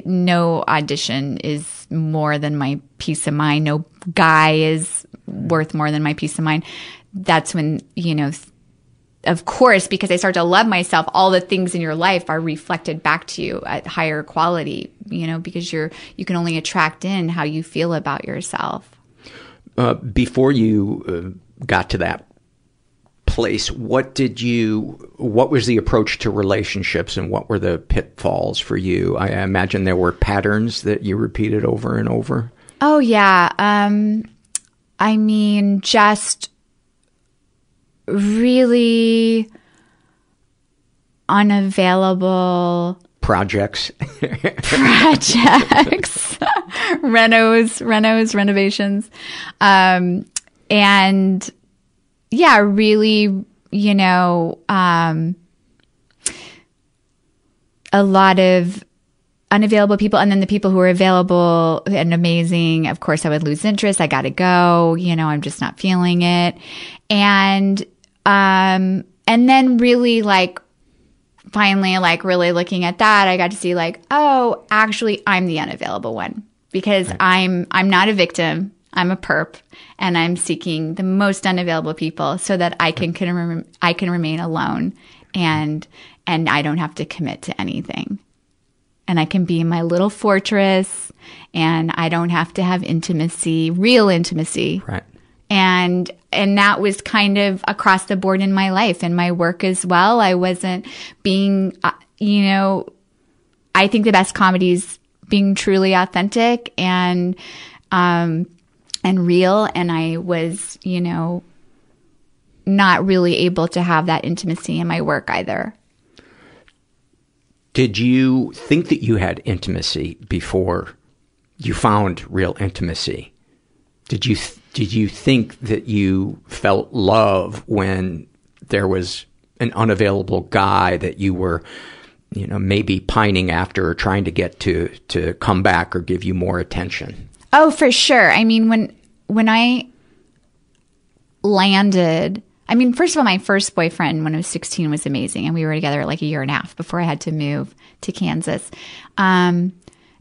no audition is more than my peace of mind. No guy is worth more than my peace of mind. That's when, you know, of course, because I start to love myself, all the things in your life are reflected back to you at higher quality, you know, because you're, you can only attract in how you feel about yourself. Uh, before you uh, got to that place, what did you, what was the approach to relationships and what were the pitfalls for you? I imagine there were patterns that you repeated over and over. Oh, yeah. Um, I mean, just really unavailable projects projects renos renos renovations um and yeah really you know um a lot of unavailable people and then the people who are available and amazing of course i would lose interest. I gotta go. You know i'm just not feeling it. And um and then really like finally like really looking at that i got to see like oh actually i'm the unavailable one because right. i'm i'm not a victim I'm a perp and I'm seeking the most unavailable people so that I can, can rem- I can remain alone and and I don't have to commit to anything. And I can be in my little fortress and I don't have to have intimacy, real intimacy. Right. And and that was kind of across the board in my life and my work as well. I wasn't being uh, you know I think the best comedy is being truly authentic and um and real and I was, you know, not really able to have that intimacy in my work either. Did you think that you had intimacy before you found real intimacy? Did you th- did you think that you felt love when there was an unavailable guy that you were you know maybe pining after or trying to get to to come back or give you more attention? Oh, for sure. I mean, when when I landed, I mean, first of all, my first boyfriend when I was 16 was amazing, and we were together like a year and a half before I had to move to Kansas. Um,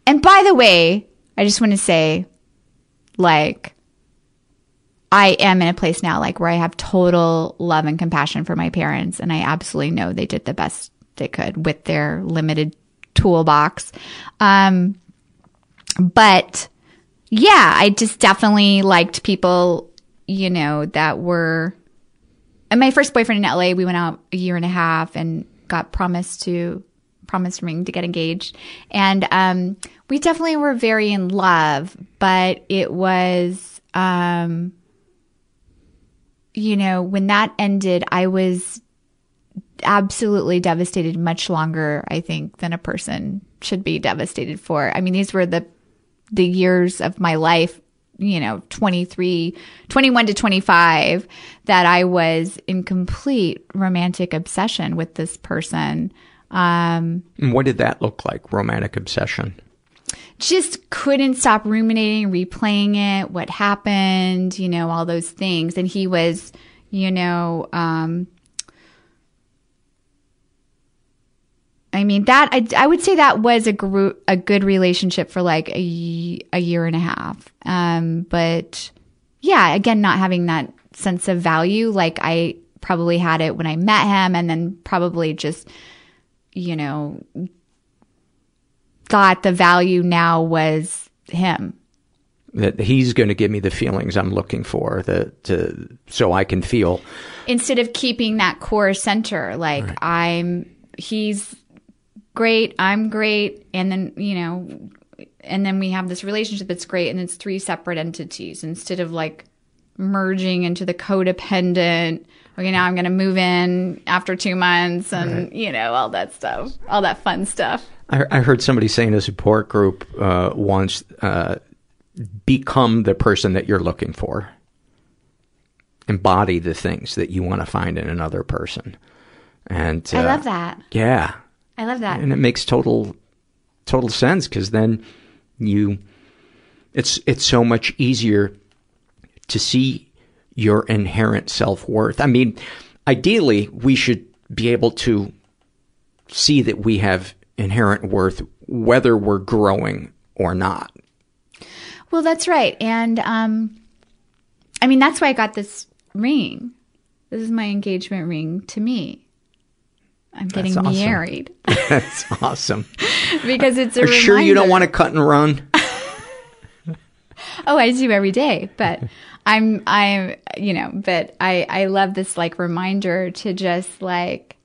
and by the way, I just want to say, like, I am in a place now, like, where I have total love and compassion for my parents, and I absolutely know they did the best they could with their limited toolbox. Um, but yeah, I just definitely liked people, you know, that were. And my first boyfriend in LA, we went out a year and a half and got promised to promised ring to get engaged, and um, we definitely were very in love. But it was, um, you know, when that ended, I was absolutely devastated much longer, I think, than a person should be devastated for. I mean, these were the the years of my life, you know, 23, 21 to 25 that I was in complete romantic obsession with this person. Um, And what did that look like? Romantic obsession. just couldn't stop ruminating, replaying it, what happened, you know, all those things. And he was, you know, um, I mean that I, I would say that was a gr- a good relationship for like a, a year and a half. Um, but yeah, again, not having that sense of value like I probably had it when I met him, and then probably just you know thought the value now was him. That he's going to give me the feelings I'm looking for, that to, so I can feel. Instead of keeping that core center, like I'm, he's great, I'm great, and then you know, and then we have this relationship that's great, and it's three separate entities instead of like merging into the codependent. Okay, now I'm going to move in after two months, and Right. you know all that stuff, all that fun stuff. I, I heard somebody say in a support group uh, once, uh, become the person that you're looking for. Embody the things that you want to find in another person. And I uh, love that. Yeah, I love that. and it makes total total sense because then you it's it's so much easier to see your inherent self-worth i mean ideally we should be able to see that we have inherent worth whether we're growing or not Well, that's right. And um I mean that's why I got this ring. This is my engagement ring to me. I'm getting That's awesome. married. That's awesome. Because it's a are sure you don't want to cut and run? Oh, I do every day, but I'm I'm you know, but I I love this like reminder to just like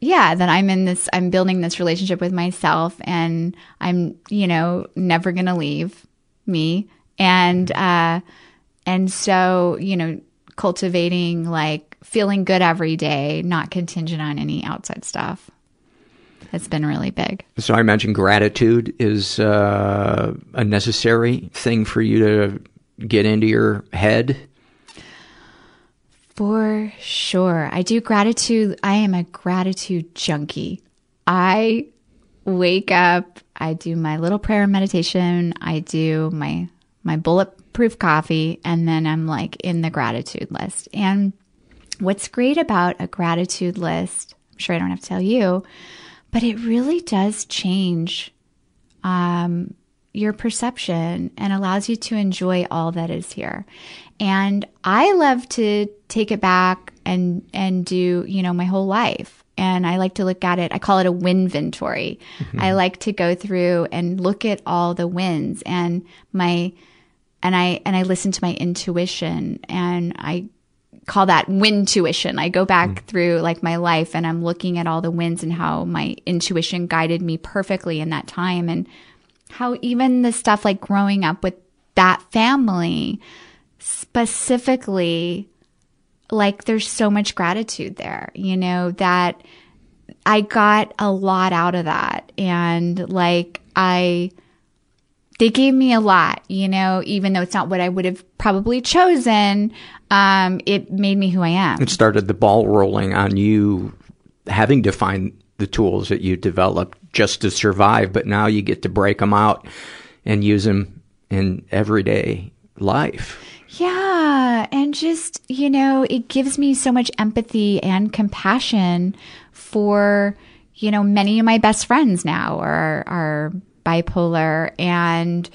yeah, that I'm in this I'm building this relationship with myself and I'm, you know, never going to leave me. And uh and so, you know, cultivating like feeling good every day, not contingent on any outside stuff. It's been really big. so i imagine gratitude is uh, a necessary thing for you to get into your head For sure. I do gratitude. I am a gratitude junkie. I wake up, I do my little prayer and meditation, I do my my bulletproof coffee, and then I'm like in the gratitude list. And what's great about a gratitude list, I'm sure I don't have to tell you, but it really does change um your perception and allows you to enjoy all that is here. And I love to take it back and and do, you know, my whole life. And I like to look at it. I call it a winventory. Mhm. I like to go through and look at all the wins and my and I and I listen to my intuition and I call that win tuition. I go back mm. through like my life and I'm looking at all the wins and how my intuition guided me perfectly in that time and how even the stuff like growing up with that family specifically like there's so much gratitude there, you know, that I got a lot out of that and like I they gave me a lot, you know, even though it's not what I would have probably chosen. Um, it made me who I am. It started the ball rolling on you having to find the tools that you developed just to survive, but now you get to break them out and use them in everyday life. Yeah. And just, you know, it gives me so much empathy and compassion for, you know, many of my best friends now are, are bipolar and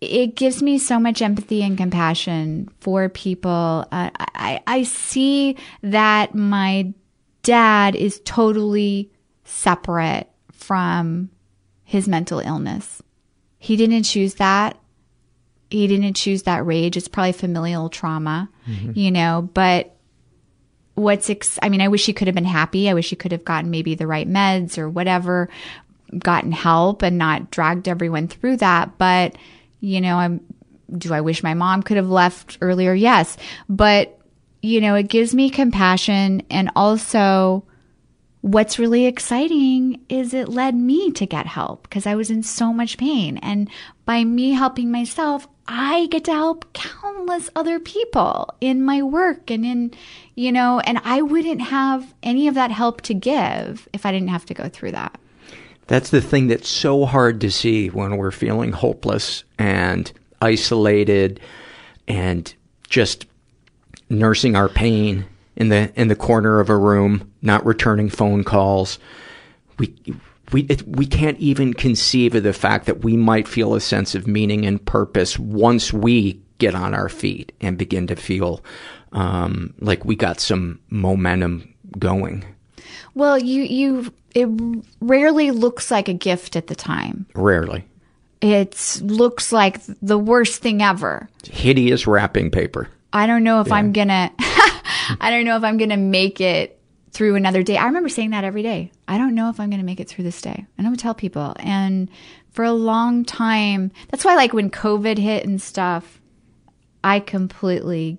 it gives me so much empathy and compassion for people. Uh, I, I see that my dad is totally separate from his mental illness. He didn't choose that. He didn't choose that rage. It's probably familial trauma, Mhm. you know, but what's, ex- I mean, I wish he could have been happy. I wish he could have gotten maybe the right meds or whatever, gotten help and not dragged everyone through that. But, you know, I'm, do I wish my mom could have left earlier? Yes. But, you know, it gives me compassion and also what's really exciting is it led me to get help because I was in so much pain. And by me helping myself, I get to help countless other people in my work and in, you know, and I wouldn't have any of that help to give if I didn't have to go through that. That's the thing that's so hard to see when we're feeling hopeless and isolated and just nursing our pain in the in the corner of a room, not returning phone calls. We we it, we can't even conceive of the fact that we might feel a sense of meaning and purpose once we get on our feet and begin to feel um, like we got some momentum going. Well, you, you, it rarely looks like a gift at the time. Rarely. It looks like the worst thing ever. Hideous wrapping paper. I don't know if I'm gonna, I don't know if I'm gonna make it through another day. I remember saying that every day. I don't know if I'm gonna make it through this day. And I would tell people. And for a long time, that's why like when COVID hit and stuff, I completely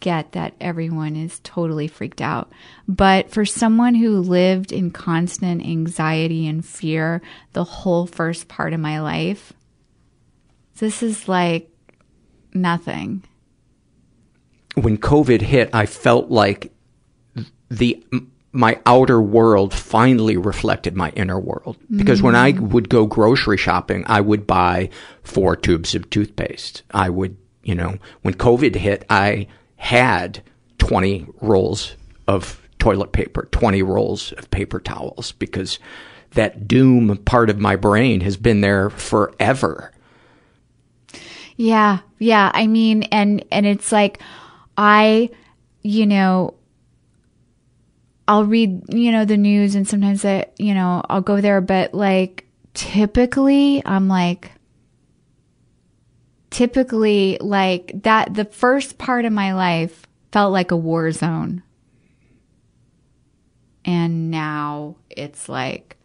get that everyone is totally freaked out. But for someone who lived in constant anxiety and fear the whole first part of my life, this is like nothing. when COVID hit, I felt like the my outer world finally reflected my inner world. Because when I mm-hmm. would go grocery shopping, I would buy four tubes of toothpaste. I would, you know, when COVID hit, I had 20 rolls of toilet paper, 20 rolls of paper towels because that doom part of my brain has been there forever. Yeah, yeah. I mean, and and it's like I, you know, I'll read, you know, the news and sometimes I, you know, I'll go there, but like typically I'm like typically like that the first part of my life felt like a war zone. And now it's like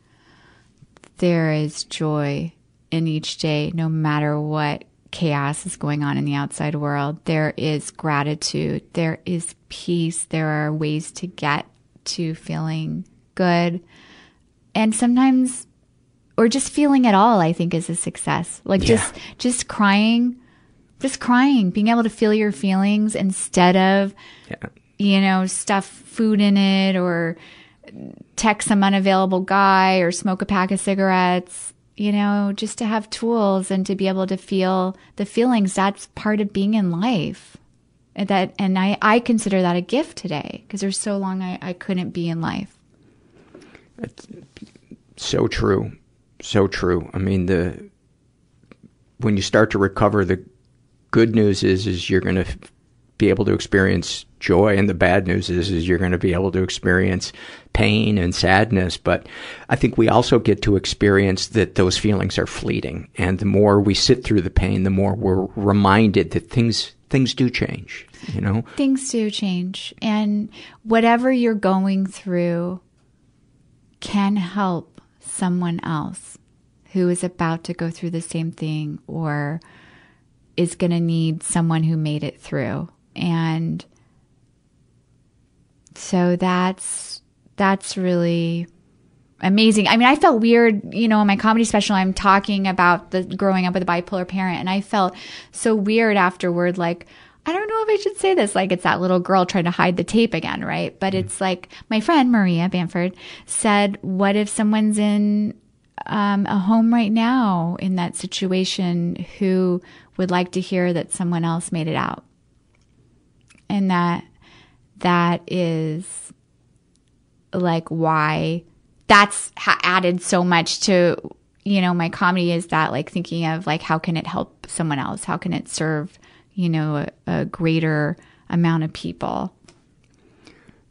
there is joy in each day, no matter what chaos is going on in the outside world. There is gratitude. There is peace. There are ways to get to feeling good. And sometimes, or just feeling at all, I think is a success. Like just, just crying, just crying, being able to feel your feelings instead of, you know, stuff food in it or text some unavailable guy or smoke a pack of cigarettes, you know, just to have tools and to be able to feel the feelings. That's part of being in life. And that, and I, I consider that a gift today because there's so long I, I couldn't be in life. That's so true. So true. I mean, the, when you start to recover, the good news is, is you're going to be able to experience joy and the bad news is, is you're going to be able to experience pain and sadness. But I think we also get to experience that those feelings are fleeting. And the more we sit through the pain, the more we're reminded that things, things do change, you know? Things do change. And whatever you're going through can help someone else who is about to go through the same thing or is going to need someone who made it through. And so that's that's really amazing. I mean, I felt weird, you know, in my comedy special, I'm talking about the growing up with a bipolar parent, and I felt so weird afterward, like, I don't know if I should say this. Like, it's that little girl trying to hide the tape again, right? But mm-hmm. it's like my friend Maria Bamford said, What if someone's in um, a home right now in that situation who would like to hear that someone else made it out? And that that is like why that's ha- added so much to you know my comedy is that like thinking of like how can it help someone else how can it serve you know a, a greater amount of people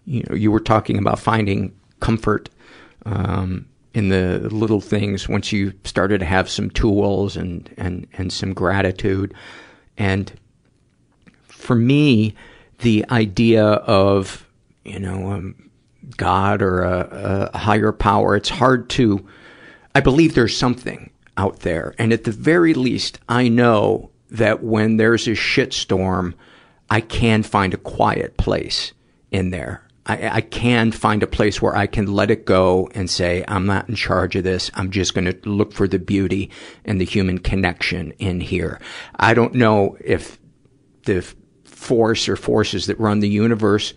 you know you were talking about finding comfort um, in the little things once you started to have some tools and and and some gratitude and for me the idea of you know um, God or a, a higher power. It's hard to. I believe there's something out there, and at the very least, I know that when there's a shitstorm, I can find a quiet place in there. I, I can find a place where I can let it go and say, I'm not in charge of this. I'm just going to look for the beauty and the human connection in here. I don't know if the force or forces that run the universe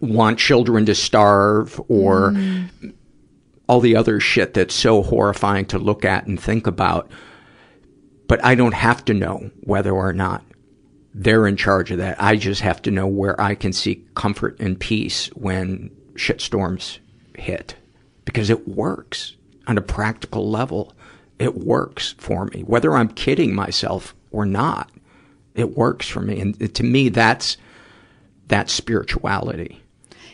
want children to starve or mm. all the other shit that's so horrifying to look at and think about. But I don't have to know whether or not they're in charge of that. I just have to know where I can seek comfort and peace when shitstorms hit because it works on a practical level. It works for me, whether I'm kidding myself or not. It works for me. And to me, that's, that's spirituality.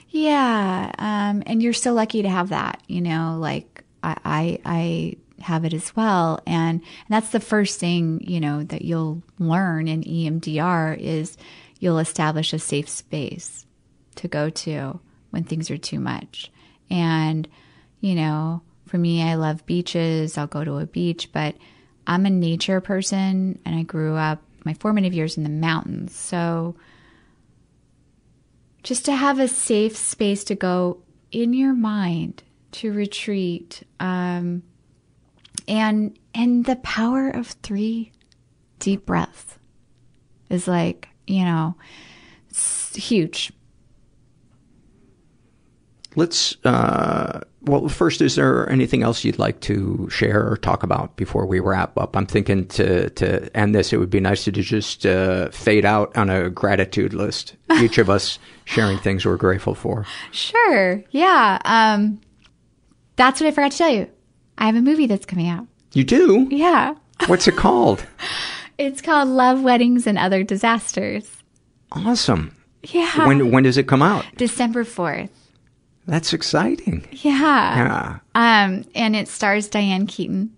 Yeah. Um, and you're so lucky to have that, you know, like I, I, I have it as well. And, and that's the first thing, you know, that you'll learn in EMDR is you'll establish a safe space to go to when things are too much. And, you know, for me, I love beaches. I'll go to a beach, but I'm a nature person and I grew up my formative years in the mountains. So, just to have a safe space to go in your mind to retreat um, and and the power of three deep breaths is like you know huge. Let's uh, well first is there anything else you'd like to share or talk about before we wrap up? I'm thinking to to end this it would be nice to just uh, fade out on a gratitude list. Each of us sharing things we're grateful for. Sure. Yeah um, that's what i forgot to tell you i have a movie that's coming out you do yeah what's it called it's called love weddings and other disasters awesome yeah when when does it come out december 4th that's exciting. Yeah. Yeah. Um, and it stars Diane Keaton.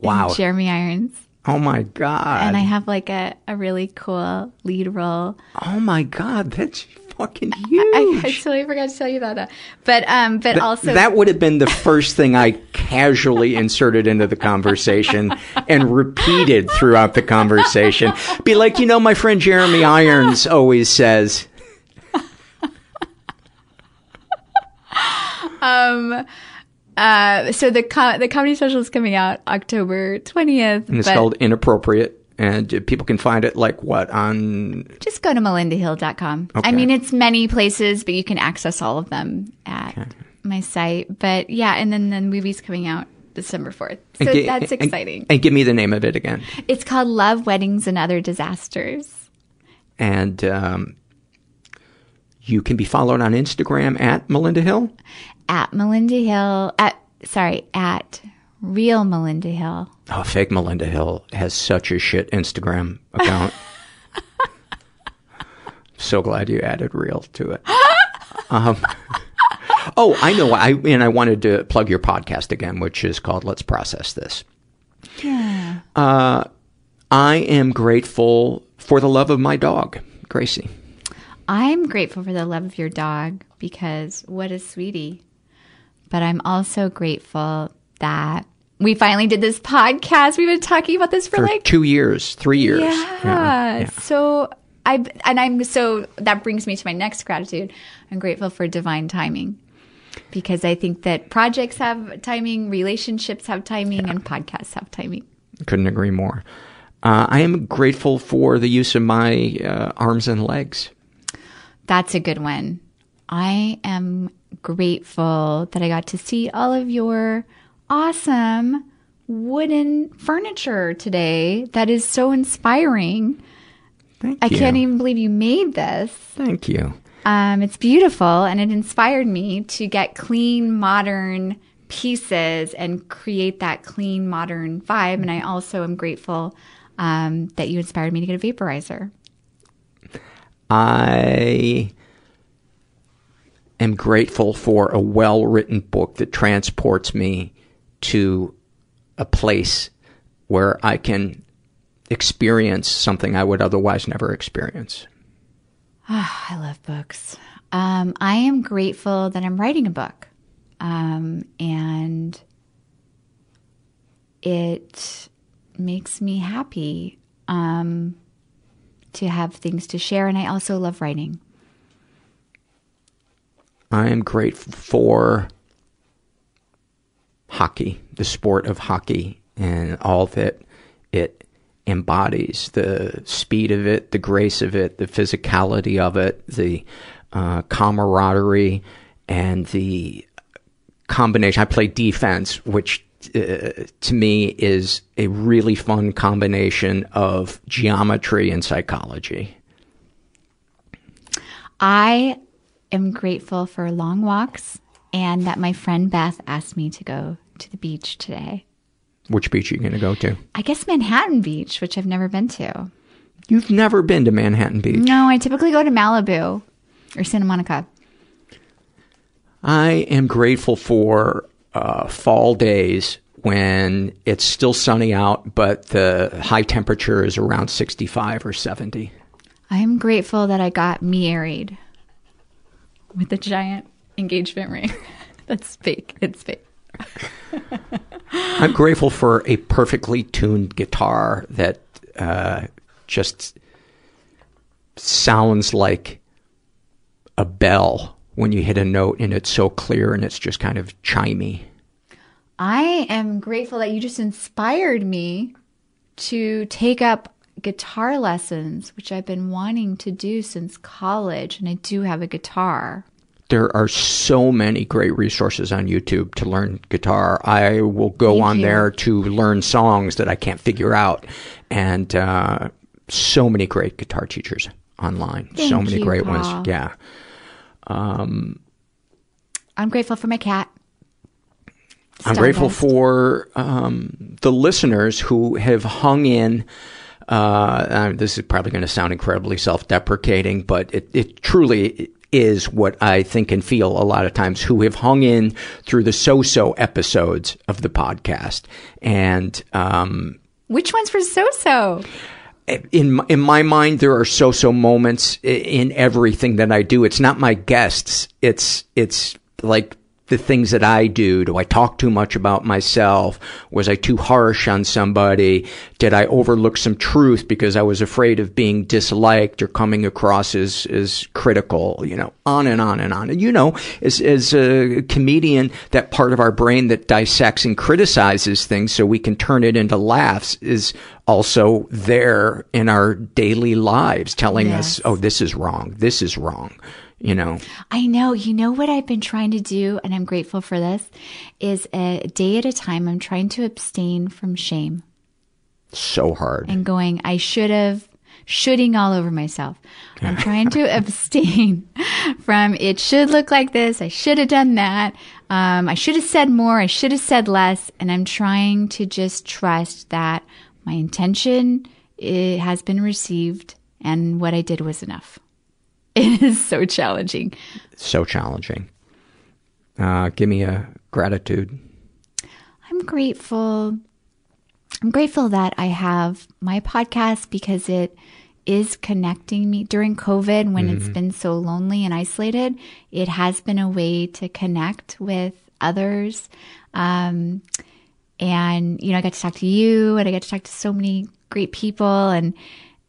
Wow. Jeremy Irons. Oh my God. And I have like a, a really cool lead role. Oh my God. That's fucking huge. I, I, totally forgot to tell you about that. But, um, but Th- also. That would have been the first thing I casually inserted into the conversation and repeated throughout the conversation. Be like, you know, my friend Jeremy Irons always says, um, uh, so the co- the comedy special is coming out October twentieth, and it's called Inappropriate. And people can find it like what on? Just go to melindahill.com. Okay. I mean, it's many places, but you can access all of them at okay. my site. But yeah, and then the movie's coming out December 4th. So gi- that's exciting. And, and, give me the name of it again. It's called Love, Weddings, and Other Disasters. And um, you can be followed on Instagram at Melinda Hill. At Melinda Hill. At sorry, at Real Melinda Hill. Oh, fake Melinda Hill has such a shit Instagram account. so glad you added real to it. Um, oh, I know. I and I wanted to plug your podcast again, which is called "Let's Process This." Yeah. Uh, I am grateful for the love of my dog, Gracie. I'm grateful for the love of your dog because what a sweetie. But I'm also grateful that we finally did this podcast. We've been talking about this for, For like two years, three years. Yeah. So I and I'm so that brings me to my next gratitude. I'm grateful for divine timing. Because I think that projects have timing, relationships have timing, and podcasts have timing. Couldn't agree more. Uh, I am grateful for the use of my uh, arms and legs. That's a good one. I am grateful that I got to see all of your awesome wooden furniture today. That is so inspiring. Thank I you. can't even believe you made this. Thank you. Um, it's beautiful and it inspired me to get clean, modern pieces and create that clean, modern vibe. And I also am grateful um, that you inspired me to get a vaporizer. I am grateful for a well written book that transports me to a place where I can experience something I would otherwise never experience. Ah, I love books. Um, I am grateful that I'm writing a book. Um, and it makes me happy um, to have things to share. And I also love writing. I am grateful for hockey, the sport of hockey, and all that it embodies the speed of it, the grace of it, the physicality of it, the uh, camaraderie, and the combination. I play defense, which uh, to me is a really fun combination of geometry and psychology. I am grateful for long walks and that my friend Beth asked me to go to the beach today. Which beach are you going to go to? I guess Manhattan Beach, which I've never been to. You've never been to Manhattan Beach. No, I typically go to Malibu or Santa Monica. I am grateful for uh, fall days when it's still sunny out, but the high temperature is around 65 or 70. I'm grateful that I got married with a giant engagement ring. That's fake. It's fake. I'm grateful for a perfectly tuned guitar that uh, just sounds like a bell when you hit a note and it's so clear and it's just kind of chimey. I am grateful that you just inspired me to take up guitar lessons, which I've been wanting to do since college, and I do have a guitar. There are so many great resources on YouTube to learn guitar. I will go Thank on you. there to learn songs that I can't figure out. And uh, so many great guitar teachers online. so many you, great Paul. ones. Yeah. Um, I'm grateful for my cat. I'm grateful for um, the listeners who have hung in. Uh, uh, this is probably going to sound incredibly self-deprecating, but it, it truly is what I think and feel a lot of times. Who have hung in through the so-so episodes of the podcast, and um, Which one's were So So? in in my mind, there are so-so moments in everything that I do. It's not my guests. It's it's like the things that I do. Do I talk too much about myself? Was I too harsh on somebody? Did I overlook some truth because I was afraid of being disliked or coming across as as critical? You know, on and on and on. And you know, as as a comedian, that part of our brain that dissects and criticizes things so we can turn it into laughs is also there in our daily lives telling us, oh, this is wrong. This is wrong. You know, I know. You know what I've been trying to do, and I'm grateful for this, is a day at a time, I'm trying to abstain from shame so hard. and going, I should have, shooting all over myself. I'm trying to abstain from it should look like this. I should have done that. Um, I should have said more. I should have said less. And I'm trying to just trust that my intention it has been received and what I did was enough. It is so challenging. So challenging. Uh, give me a gratitude. I'm grateful. I'm grateful that I have my podcast because it is connecting me during COVID when it's been so lonely and isolated. It has been a way to connect with others. Um, and you know, I got to talk to you and I got to talk to so many great people and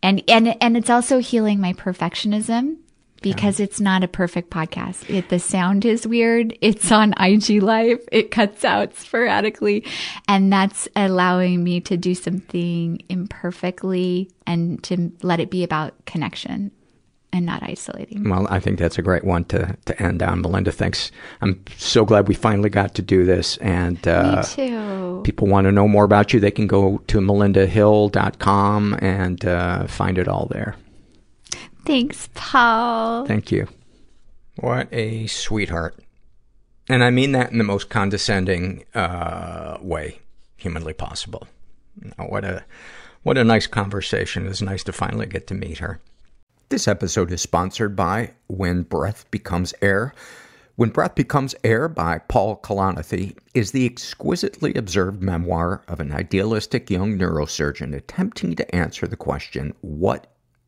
and and and it's also healing my perfectionism because it's not a perfect podcast. It, the sound is weird. It's on IG Live. It cuts out sporadically. And that's allowing me to do something imperfectly and to let it be about connection and not isolating. Well, I think that's a great one to, to end on. Melinda, thanks. I'm so glad we finally got to do this. And uh, me too. people want to know more about you, they can go to melindahill.com and uh, find it all there. Thanks, Paul. Thank you. What a sweetheart. And I mean that in the most condescending uh, way humanly possible. What a what a nice conversation. It was nice to finally get to meet her. This episode is sponsored by When Breath Becomes Air. When Breath Becomes Air by Paul Kalanithi is the exquisitely observed memoir of an idealistic young neurosurgeon attempting to answer the question, what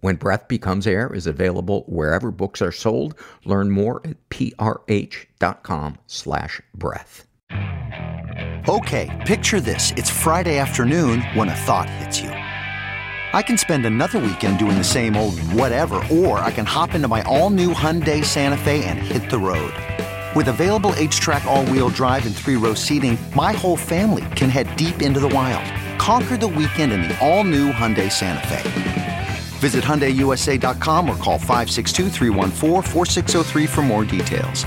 When Breath Becomes Air is available wherever books are sold. Learn more at prh.com slash breath. Okay, picture this. It's Friday afternoon when a thought hits you. I can spend another weekend doing the same old whatever, or I can hop into my all-new Hyundai Santa Fe and hit the road. With available H-Track all-wheel drive and three-row seating, my whole family can head deep into the wild. Conquer the weekend in the all-new Hyundai Santa Fe. Visit HyundaiUSA.com or call 562 for more details.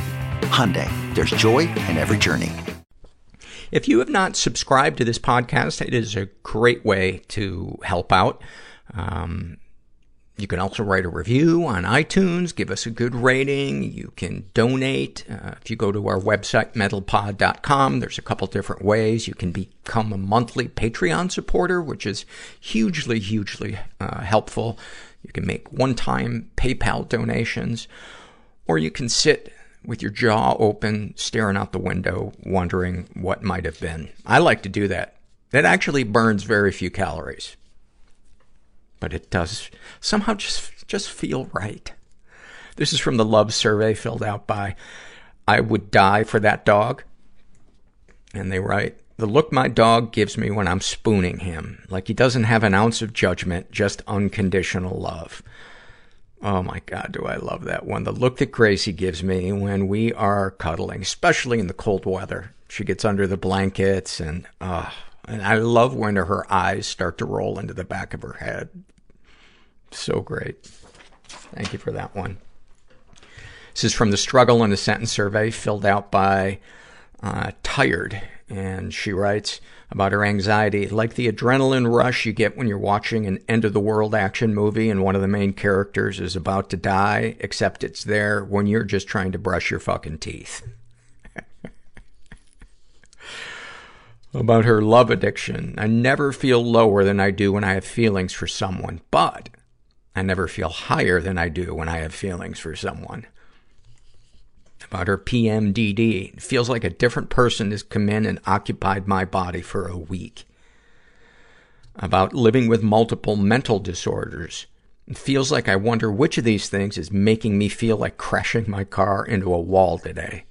Hyundai, there's joy in every journey. If you have not subscribed to this podcast, it is a great way to help out. Um, you can also write a review on iTunes, give us a good rating. You can donate. Uh, if you go to our website, mentalpod.com, there's a couple different ways. You can become a monthly Patreon supporter, which is hugely, hugely uh, helpful. You can make one-time PayPal donations, or you can sit with your jaw open, staring out the window, wondering what might have been. I like to do that. That actually burns very few calories but it does somehow just just feel right. This is from the love survey filled out by I would die for that dog. And they write, the look my dog gives me when I'm spooning him. Like he doesn't have an ounce of judgment, just unconditional love. Oh my God, do I love that one. The look that Gracie gives me when we are cuddling, especially in the cold weather. She gets under the blankets and, uh, and I love when her eyes start to roll into the back of her head. So great. Thank you for that one. This is from the Struggle in a Sentence survey filled out by uh, Tired. And she writes about her anxiety, like the adrenaline rush you get when you're watching an end of the world action movie and one of the main characters is about to die, except it's there when you're just trying to brush your fucking teeth. About her love addiction. I never feel lower than I do when I have feelings for someone, but I never feel higher than I do when I have feelings for someone. about her PMDD. It feels like a different person has come in and occupied my body for a week. About living with multiple mental disorders. It feels like I wonder which of these things is making me feel like crashing my car into a wall today.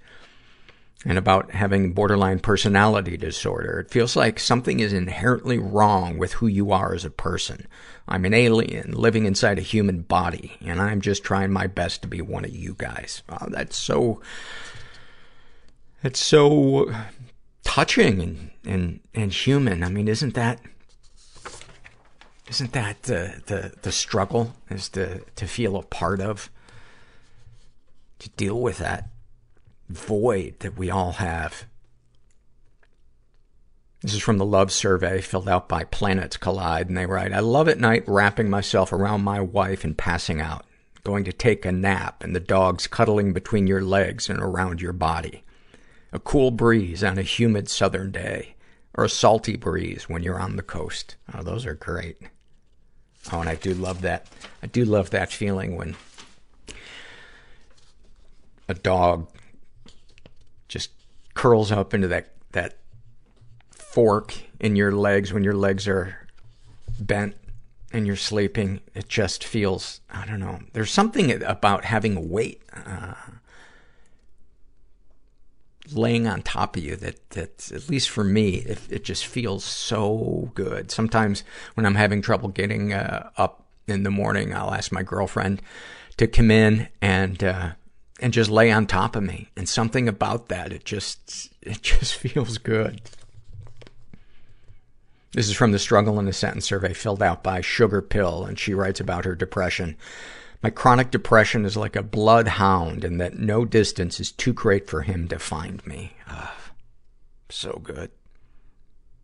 And about having borderline personality disorder. It feels like something is inherently wrong with who you are as a person. I'm an alien living inside a human body, and I'm just trying my best to be one of you guys. Wow, that's so, it's so touching and, and, and human. I mean, isn't that, isn't that the, the, the struggle is to, to feel a part of, to deal with that void that we all have? This is from the love survey filled out by Planets Collide, and they write, I love at night wrapping myself around my wife and passing out. Going to take a nap and the dogs cuddling between your legs and around your body. A cool breeze on a humid southern day. Or a salty breeze when you're on the coast. Oh, those are great. Oh, and I do love that. I do love that feeling when a dog curls up into that, that fork in your legs when your legs are bent and you're sleeping. It just feels, I don't know. There's something about having weight, uh, laying on top of you that, that, at least for me, it, it just feels so good. Sometimes when I'm having trouble getting, uh, up in the morning, I'll ask my girlfriend to come in and, uh, and just lay on top of me. And something about that, it just, it just feels good. This is from the Struggle in a Sentence survey filled out by Sugar Pill, and she writes about her depression. My chronic depression is like a bloodhound, and that no distance is too great for him to find me. Ah, so good.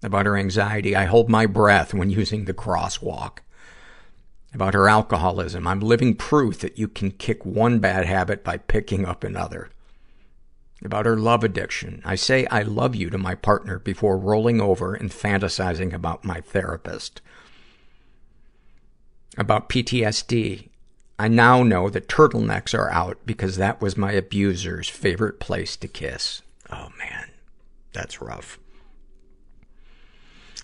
About her anxiety, I hold my breath when using the crosswalk. About her alcoholism, I'm living proof that you can kick one bad habit by picking up another about her love addiction. I say I love you to my partner before rolling over and fantasizing about my therapist. About PTSD. I now know that turtlenecks are out because that was my abuser's favorite place to kiss. Oh man, that's rough.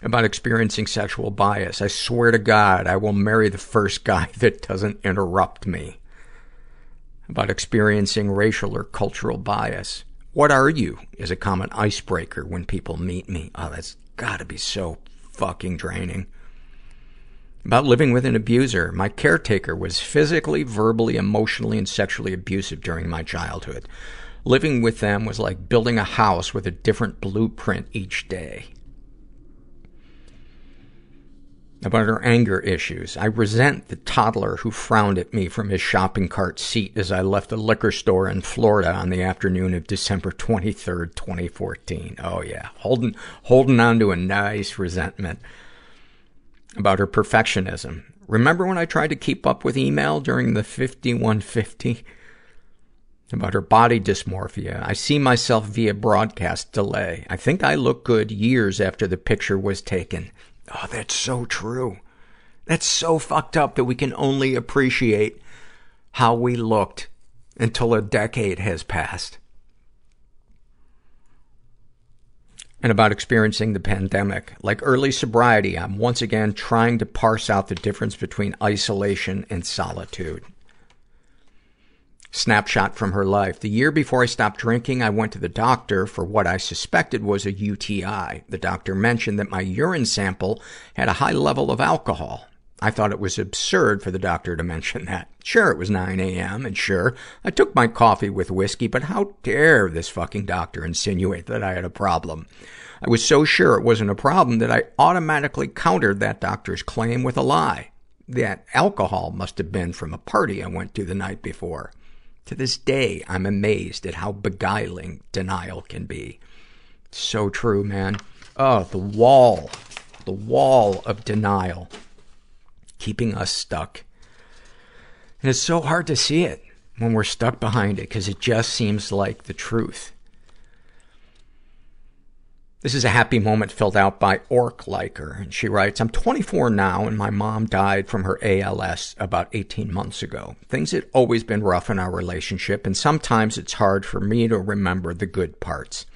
About experiencing sexual bias. I swear to God, I will marry the first guy that doesn't interrupt me. About experiencing racial or cultural bias. What are you? is a common icebreaker when people meet me. Oh, that's gotta be so fucking draining. About living with an abuser. My caretaker was physically, verbally, emotionally, and sexually abusive during my childhood. Living with them was like building a house with a different blueprint each day. About her anger issues. I resent the toddler who frowned at me from his shopping cart seat as I left the liquor store in Florida on the afternoon of December 23rd, 2014. Oh yeah. Holding, holding on to a nice resentment. About her perfectionism. Remember when I tried to keep up with email during the 5150? About her body dysmorphia. I see myself via broadcast delay. I think I look good years after the picture was taken. Oh, that's so true. That's so fucked up that we can only appreciate how we looked until a decade has passed. And about experiencing the pandemic. Like early sobriety, I'm once again trying to parse out the difference between isolation and solitude. Snapshot from her life. The year before I stopped drinking, I went to the doctor for what I suspected was a UTI. The doctor mentioned that my urine sample had a high level of alcohol. I thought it was absurd for the doctor to mention that. Sure, it was 9 a.m., and sure, I took my coffee with whiskey, but how dare this fucking doctor insinuate that I had a problem? I was so sure it wasn't a problem that I automatically countered that doctor's claim with a lie. That alcohol must have been from a party I went to the night before. To this day, I'm amazed at how beguiling denial can be. So true, man. Oh, the wall. The wall of denial. Keeping us stuck. And it's so hard to see it when we're stuck behind it because it just seems like the truth. This is a happy moment filled out by Orc Liker, and she writes, I'm 24 now, and my mom died from her ALS about 18 months ago. Things had always been rough in our relationship, and sometimes it's hard for me to remember the good parts.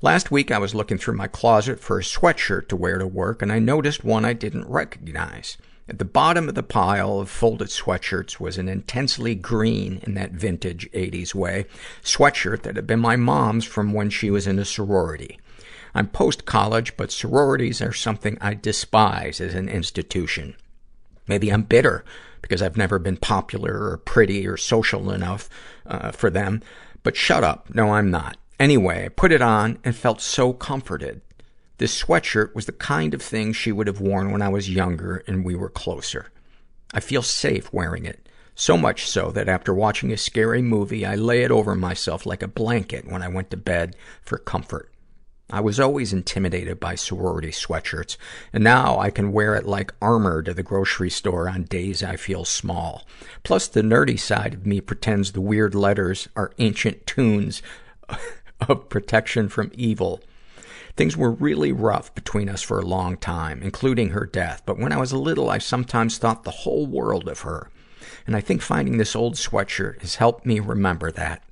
Last week, I was looking through my closet for a sweatshirt to wear to work, and I noticed one I didn't recognize. At the bottom of the pile of folded sweatshirts was an intensely green, in that vintage 80s way, sweatshirt that had been my mom's from when she was in a sorority. I'm post-college, but sororities are something I despise as an institution. Maybe I'm bitter because I've never been popular or pretty or social enough uh, for them. But shut up. No, I'm not. Anyway, I put it on and felt so comforted. This sweatshirt was the kind of thing she would have worn when I was younger and we were closer. I feel safe wearing it. So much so that after watching a scary movie, I lay it over myself like a blanket when I went to bed for comfort. I was always intimidated by sorority sweatshirts, and now I can wear it like armor to the grocery store on days I feel small. Plus, the nerdy side of me pretends the weird letters are ancient tunes of protection from evil. Things were really rough between us for a long time, including her death, but when I was little, I sometimes thought the whole world of her. And I think finding this old sweatshirt has helped me remember that.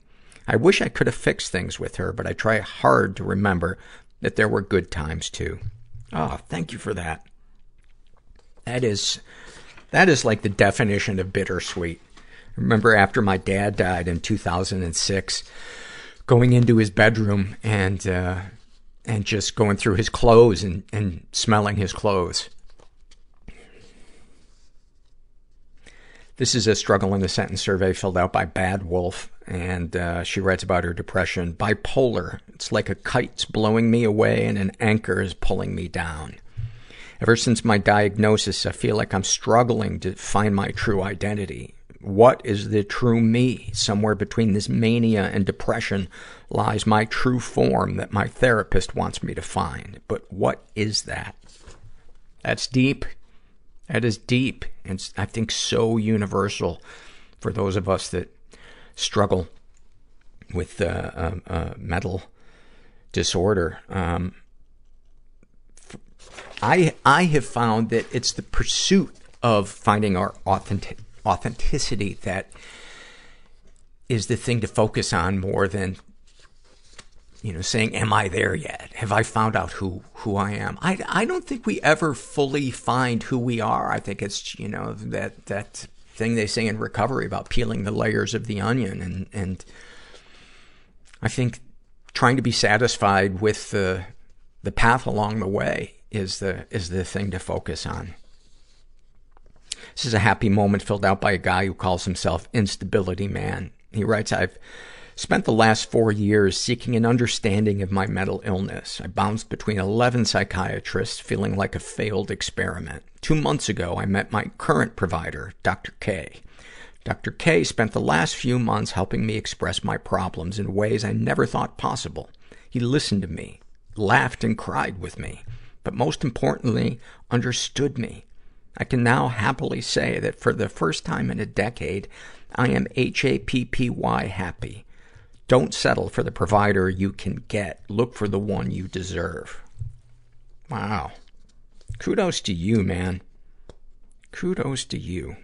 I wish I could have fixed things with her, but I try hard to remember that there were good times too. Oh, thank you for that. That is, that is like the definition of bittersweet. I remember after my dad died in 2006, going into his bedroom and, uh, and just going through his clothes and, and smelling his clothes. This is a struggle in a sentence survey filled out by Bad Wolf, and uh, she writes about her depression. Bipolar. It's like a kite's blowing me away and an anchor is pulling me down. Ever since my diagnosis, I feel like I'm struggling to find my true identity. What is the true me? Somewhere between this mania and depression lies my true form that my therapist wants me to find. But what is that? That's deep. That is deep. And I think so universal for those of us that struggle with uh, uh, uh, mental disorder. Um, I I have found that it's the pursuit of finding our authentic authenticity that is the thing to focus on more than you know saying am i there yet? Have i found out who who i am? I i don't think we ever fully find who we are. I think it's you know that that thing they say in recovery about peeling the layers of the onion and and i think trying to be satisfied with the the path along the way is the is the thing to focus on this is a happy moment filled out by a guy who calls himself Instability Man. He writes, I've spent the last four years seeking an understanding of my mental illness. I bounced between 11 psychiatrists, feeling like a failed experiment. Two months ago, I met my current provider, Dr. K. Dr. K spent the last few months helping me express my problems in ways I never thought possible. He listened to me, laughed and cried with me, but most importantly, understood me. I can now happily say that for the first time in a decade, I am H-A-P-P-Y happy. Don't settle for the provider you can get. Look for the one you deserve. Wow. Kudos to you, man. Kudos to you.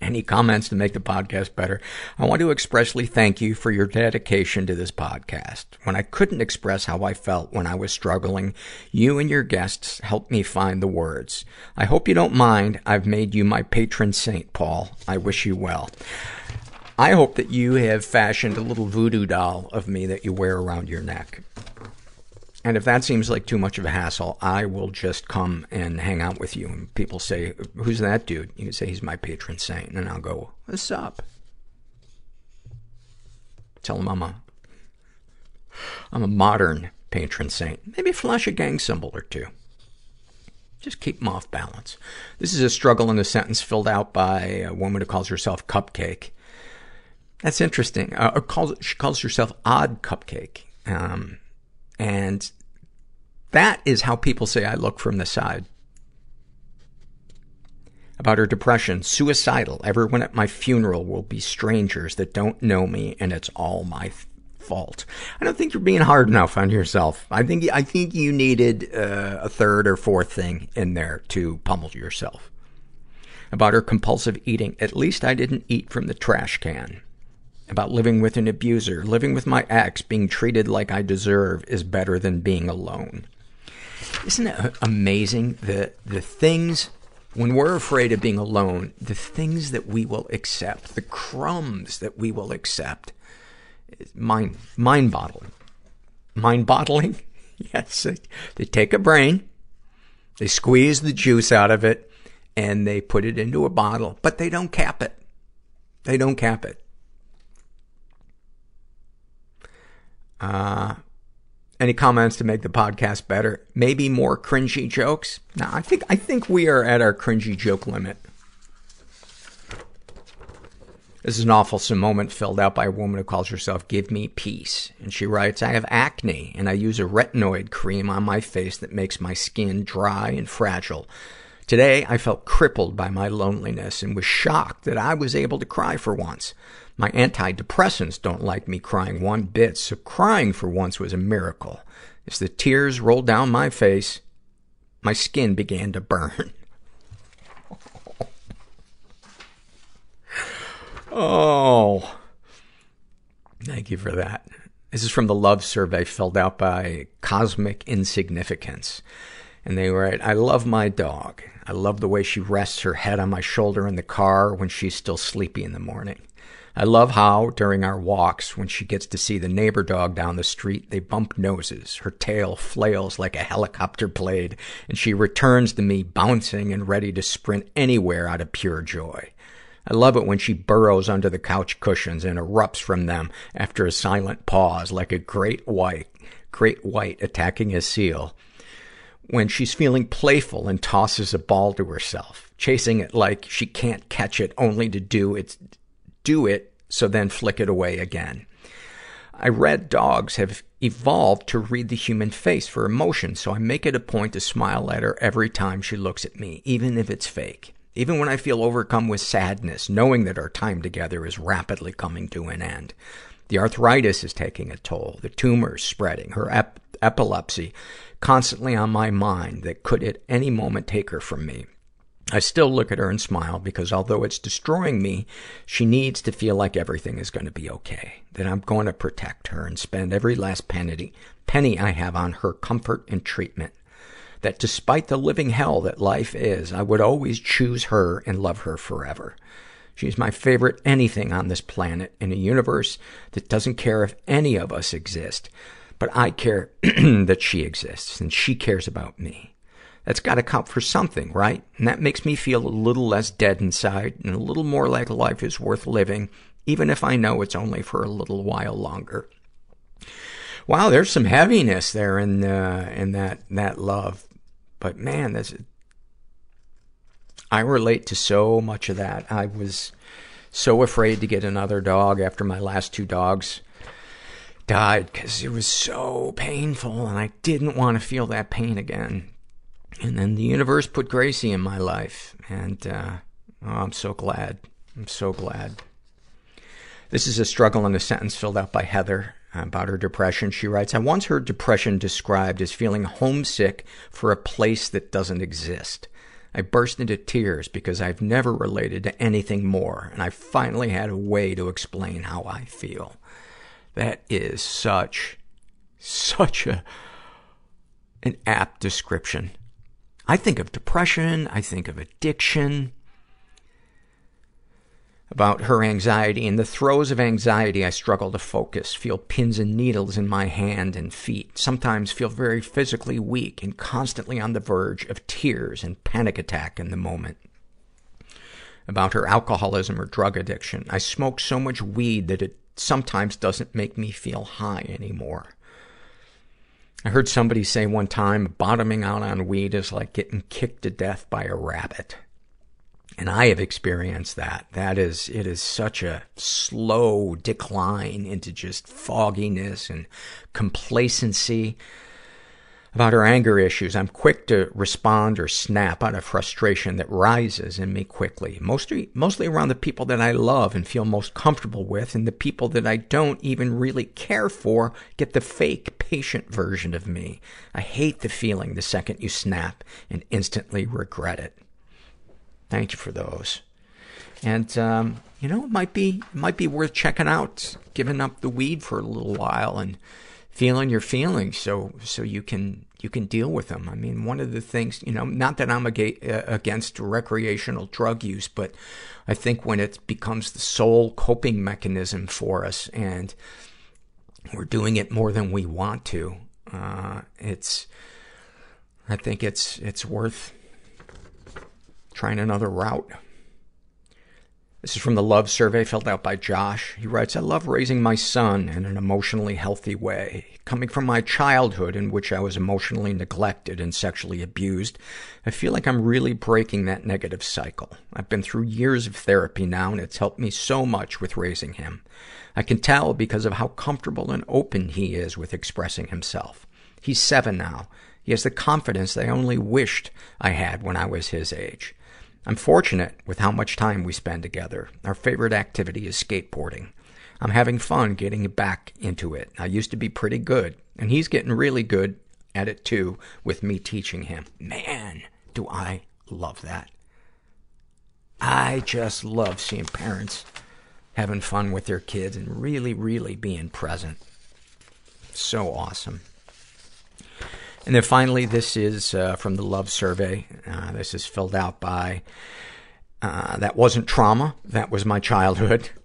Any comments to make the podcast better? I want to expressly thank you for your dedication to this podcast. When I couldn't express how I felt when I was struggling, you and your guests helped me find the words. I hope you don't mind. I've made you my patron saint, Paul. I wish you well. I hope that you have fashioned a little voodoo doll of me that you wear around your neck. And if that seems like too much of a hassle, I will just come and hang out with you. And people say, who's that dude? You can say, he's my patron saint. And I'll go, what's up? Tell him I'm a, I'm a modern patron saint. Maybe flash a gang symbol or two. Just keep them off balance. This is a struggle in a sentence filled out by a woman who calls herself Cupcake. That's interesting. Uh, calls, she calls herself Odd Cupcake. Um, and that is how people say I look from the side. About her depression, suicidal. Everyone at my funeral will be strangers that don't know me, and it's all my fault. I don't think you're being hard enough on yourself. I think, I think you needed uh, a third or fourth thing in there to pummel yourself. About her compulsive eating, at least I didn't eat from the trash can. About living with an abuser, living with my ex, being treated like I deserve is better than being alone. Isn't it amazing that the things when we're afraid of being alone, the things that we will accept, the crumbs that we will accept, mind, mind bottling. Mind bottling? yes. They take a brain, they squeeze the juice out of it, and they put it into a bottle, but they don't cap it. They don't cap it. Uh, any comments to make the podcast better? Maybe more cringy jokes? No, I think, I think we are at our cringy joke limit. This is an awful moment filled out by a woman who calls herself Give Me Peace. And she writes, I have acne and I use a retinoid cream on my face that makes my skin dry and fragile. Today, I felt crippled by my loneliness and was shocked that I was able to cry for once. My antidepressants don't like me crying one bit, so crying for once was a miracle. As the tears rolled down my face, my skin began to burn. oh. Thank you for that. This is from the love survey filled out by Cosmic Insignificance. And they write, I love my dog. I love the way she rests her head on my shoulder in the car when she's still sleepy in the morning. I love how, during our walks, when she gets to see the neighbor dog down the street, they bump noses. Her tail flails like a helicopter blade, and she returns to me bouncing and ready to sprint anywhere out of pure joy. I love it when she burrows under the couch cushions and erupts from them after a silent pause, like a great white, great white attacking a seal. When she's feeling playful and tosses a ball to herself, chasing it like she can't catch it only to do its, do it, so then flick it away again. I read dogs have evolved to read the human face for emotion, so I make it a point to smile at her every time she looks at me, even if it's fake. Even when I feel overcome with sadness, knowing that our time together is rapidly coming to an end. The arthritis is taking a toll, the tumors spreading, her ep- epilepsy constantly on my mind that could at any moment take her from me. I still look at her and smile because although it's destroying me, she needs to feel like everything is going to be okay. That I'm going to protect her and spend every last penny, penny I have on her comfort and treatment. That despite the living hell that life is, I would always choose her and love her forever. She's my favorite anything on this planet in a universe that doesn't care if any of us exist. But I care that she exists and she cares about me. That's gotta count for something, right? And that makes me feel a little less dead inside and a little more like life is worth living, even if I know it's only for a little while longer. Wow, there's some heaviness there in, uh, in that, that love. But man, that's, I relate to so much of that. I was so afraid to get another dog after my last two dogs died because it was so painful and I didn't want to feel that pain again. And then the universe put Gracie in my life. And, uh, oh, I'm so glad. I'm so glad. This is a struggle in a sentence filled out by Heather about her depression. She writes, I once heard depression described as feeling homesick for a place that doesn't exist. I burst into tears because I've never related to anything more, and I finally had a way to explain how I feel. That is such, such a, an apt description I think of depression. I think of addiction. About her anxiety. In the throes of anxiety, I struggle to focus, feel pins and needles in my hand and feet, sometimes feel very physically weak and constantly on the verge of tears and panic attack in the moment. About her alcoholism or drug addiction. I smoke so much weed that it sometimes doesn't make me feel high anymore. I heard somebody say one time, bottoming out on weed is like getting kicked to death by a rabbit. And I have experienced that. That is, it is such a slow decline into just fogginess and complacency. About her anger issues, I'm quick to respond or snap out of frustration that rises in me quickly. Mostly, mostly around the people that I love and feel most comfortable with, and the people that I don't even really care for get the fake, patient version of me. I hate the feeling the second you snap and instantly regret it. Thank you for those. And, um, you know, it might be, it might be worth checking out, giving up the weed for a little while and feeling your feelings so, so you can, you can deal with them. I mean, one of the things, you know, not that I'm uh, against recreational drug use, but I think when it becomes the sole coping mechanism for us and we're doing it more than we want to, uh, it's, I think it's, it's worth trying another route. This is from the love survey filled out by Josh. He writes, I love raising my son in an emotionally healthy way. Coming from my childhood in which I was emotionally neglected and sexually abused, I feel like I'm really breaking that negative cycle. I've been through years of therapy now and it's helped me so much with raising him. I can tell because of how comfortable and open he is with expressing himself. He's seven now. He has the confidence that I only wished I had when I was his age. I'm fortunate with how much time we spend together. Our favorite activity is skateboarding. I'm having fun getting back into it. I used to be pretty good, and he's getting really good at it too with me teaching him. Man, do I love that. I just love seeing parents having fun with their kids and really, really being present. So awesome. And then finally, this is uh, from the love survey. Uh, this is filled out by, uh, that wasn't trauma. That was my childhood.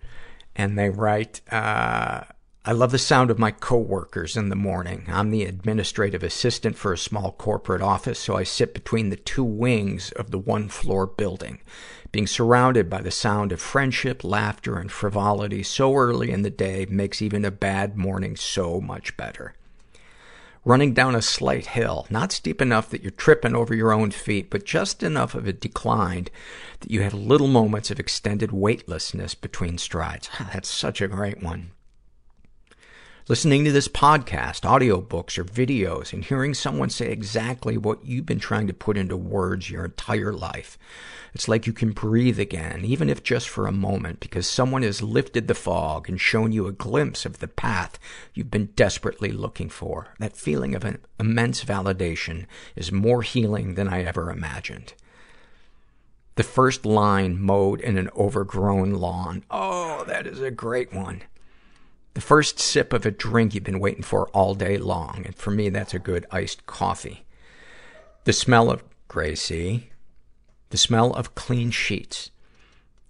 And they write, uh, I love the sound of my coworkers in the morning. I'm the administrative assistant for a small corporate office, so I sit between the two wings of the one floor building. Being surrounded by the sound of friendship, laughter, and frivolity so early in the day makes even a bad morning so much better running down a slight hill, not steep enough that you're tripping over your own feet, but just enough of a decline that you have little moments of extended weightlessness between strides. That's such a great one. Listening to this podcast, audiobooks, or videos, and hearing someone say exactly what you've been trying to put into words your entire life. It's like you can breathe again, even if just for a moment, because someone has lifted the fog and shown you a glimpse of the path you've been desperately looking for. That feeling of an immense validation is more healing than I ever imagined. The first line mowed in an overgrown lawn. Oh, that is a great one. The first sip of a drink you've been waiting for all day long. And for me, that's a good iced coffee. The smell of Gracie. The smell of clean sheets.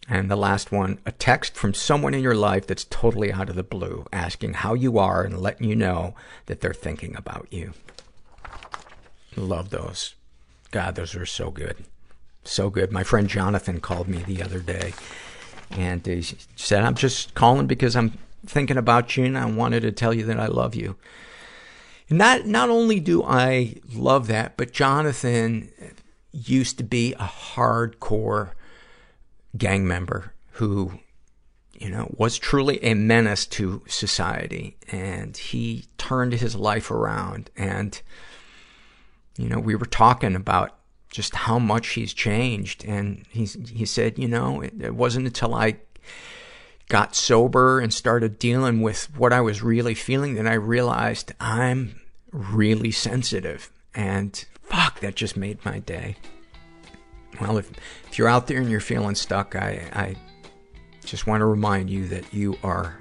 And the last one, a text from someone in your life that's totally out of the blue, asking how you are and letting you know that they're thinking about you. Love those. God, those are so good. So good. My friend Jonathan called me the other day and he said, I'm just calling because I'm thinking about you and I wanted to tell you that I love you. Not, not only do I love that, but Jonathan used to be a hardcore gang member who, you know, was truly a menace to society. And he turned his life around. And, you know, we were talking about just how much he's changed. And he, he said, you know, it, it wasn't until I got sober and started dealing with what I was really feeling that I realized I'm really sensitive. And fuck, that just made my day. Well, if, if you're out there and you're feeling stuck, I, I just want to remind you that you are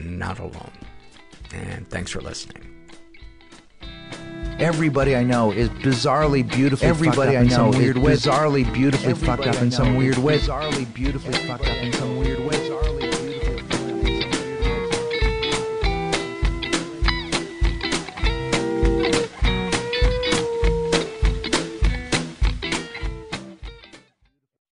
not alone. And thanks for listening. Everybody I know is bizarrely beautifully Everybody I know weird is bizarrely beautifully fucked up in some weird is way. Bizarrely beautifully fucked up in some weird way.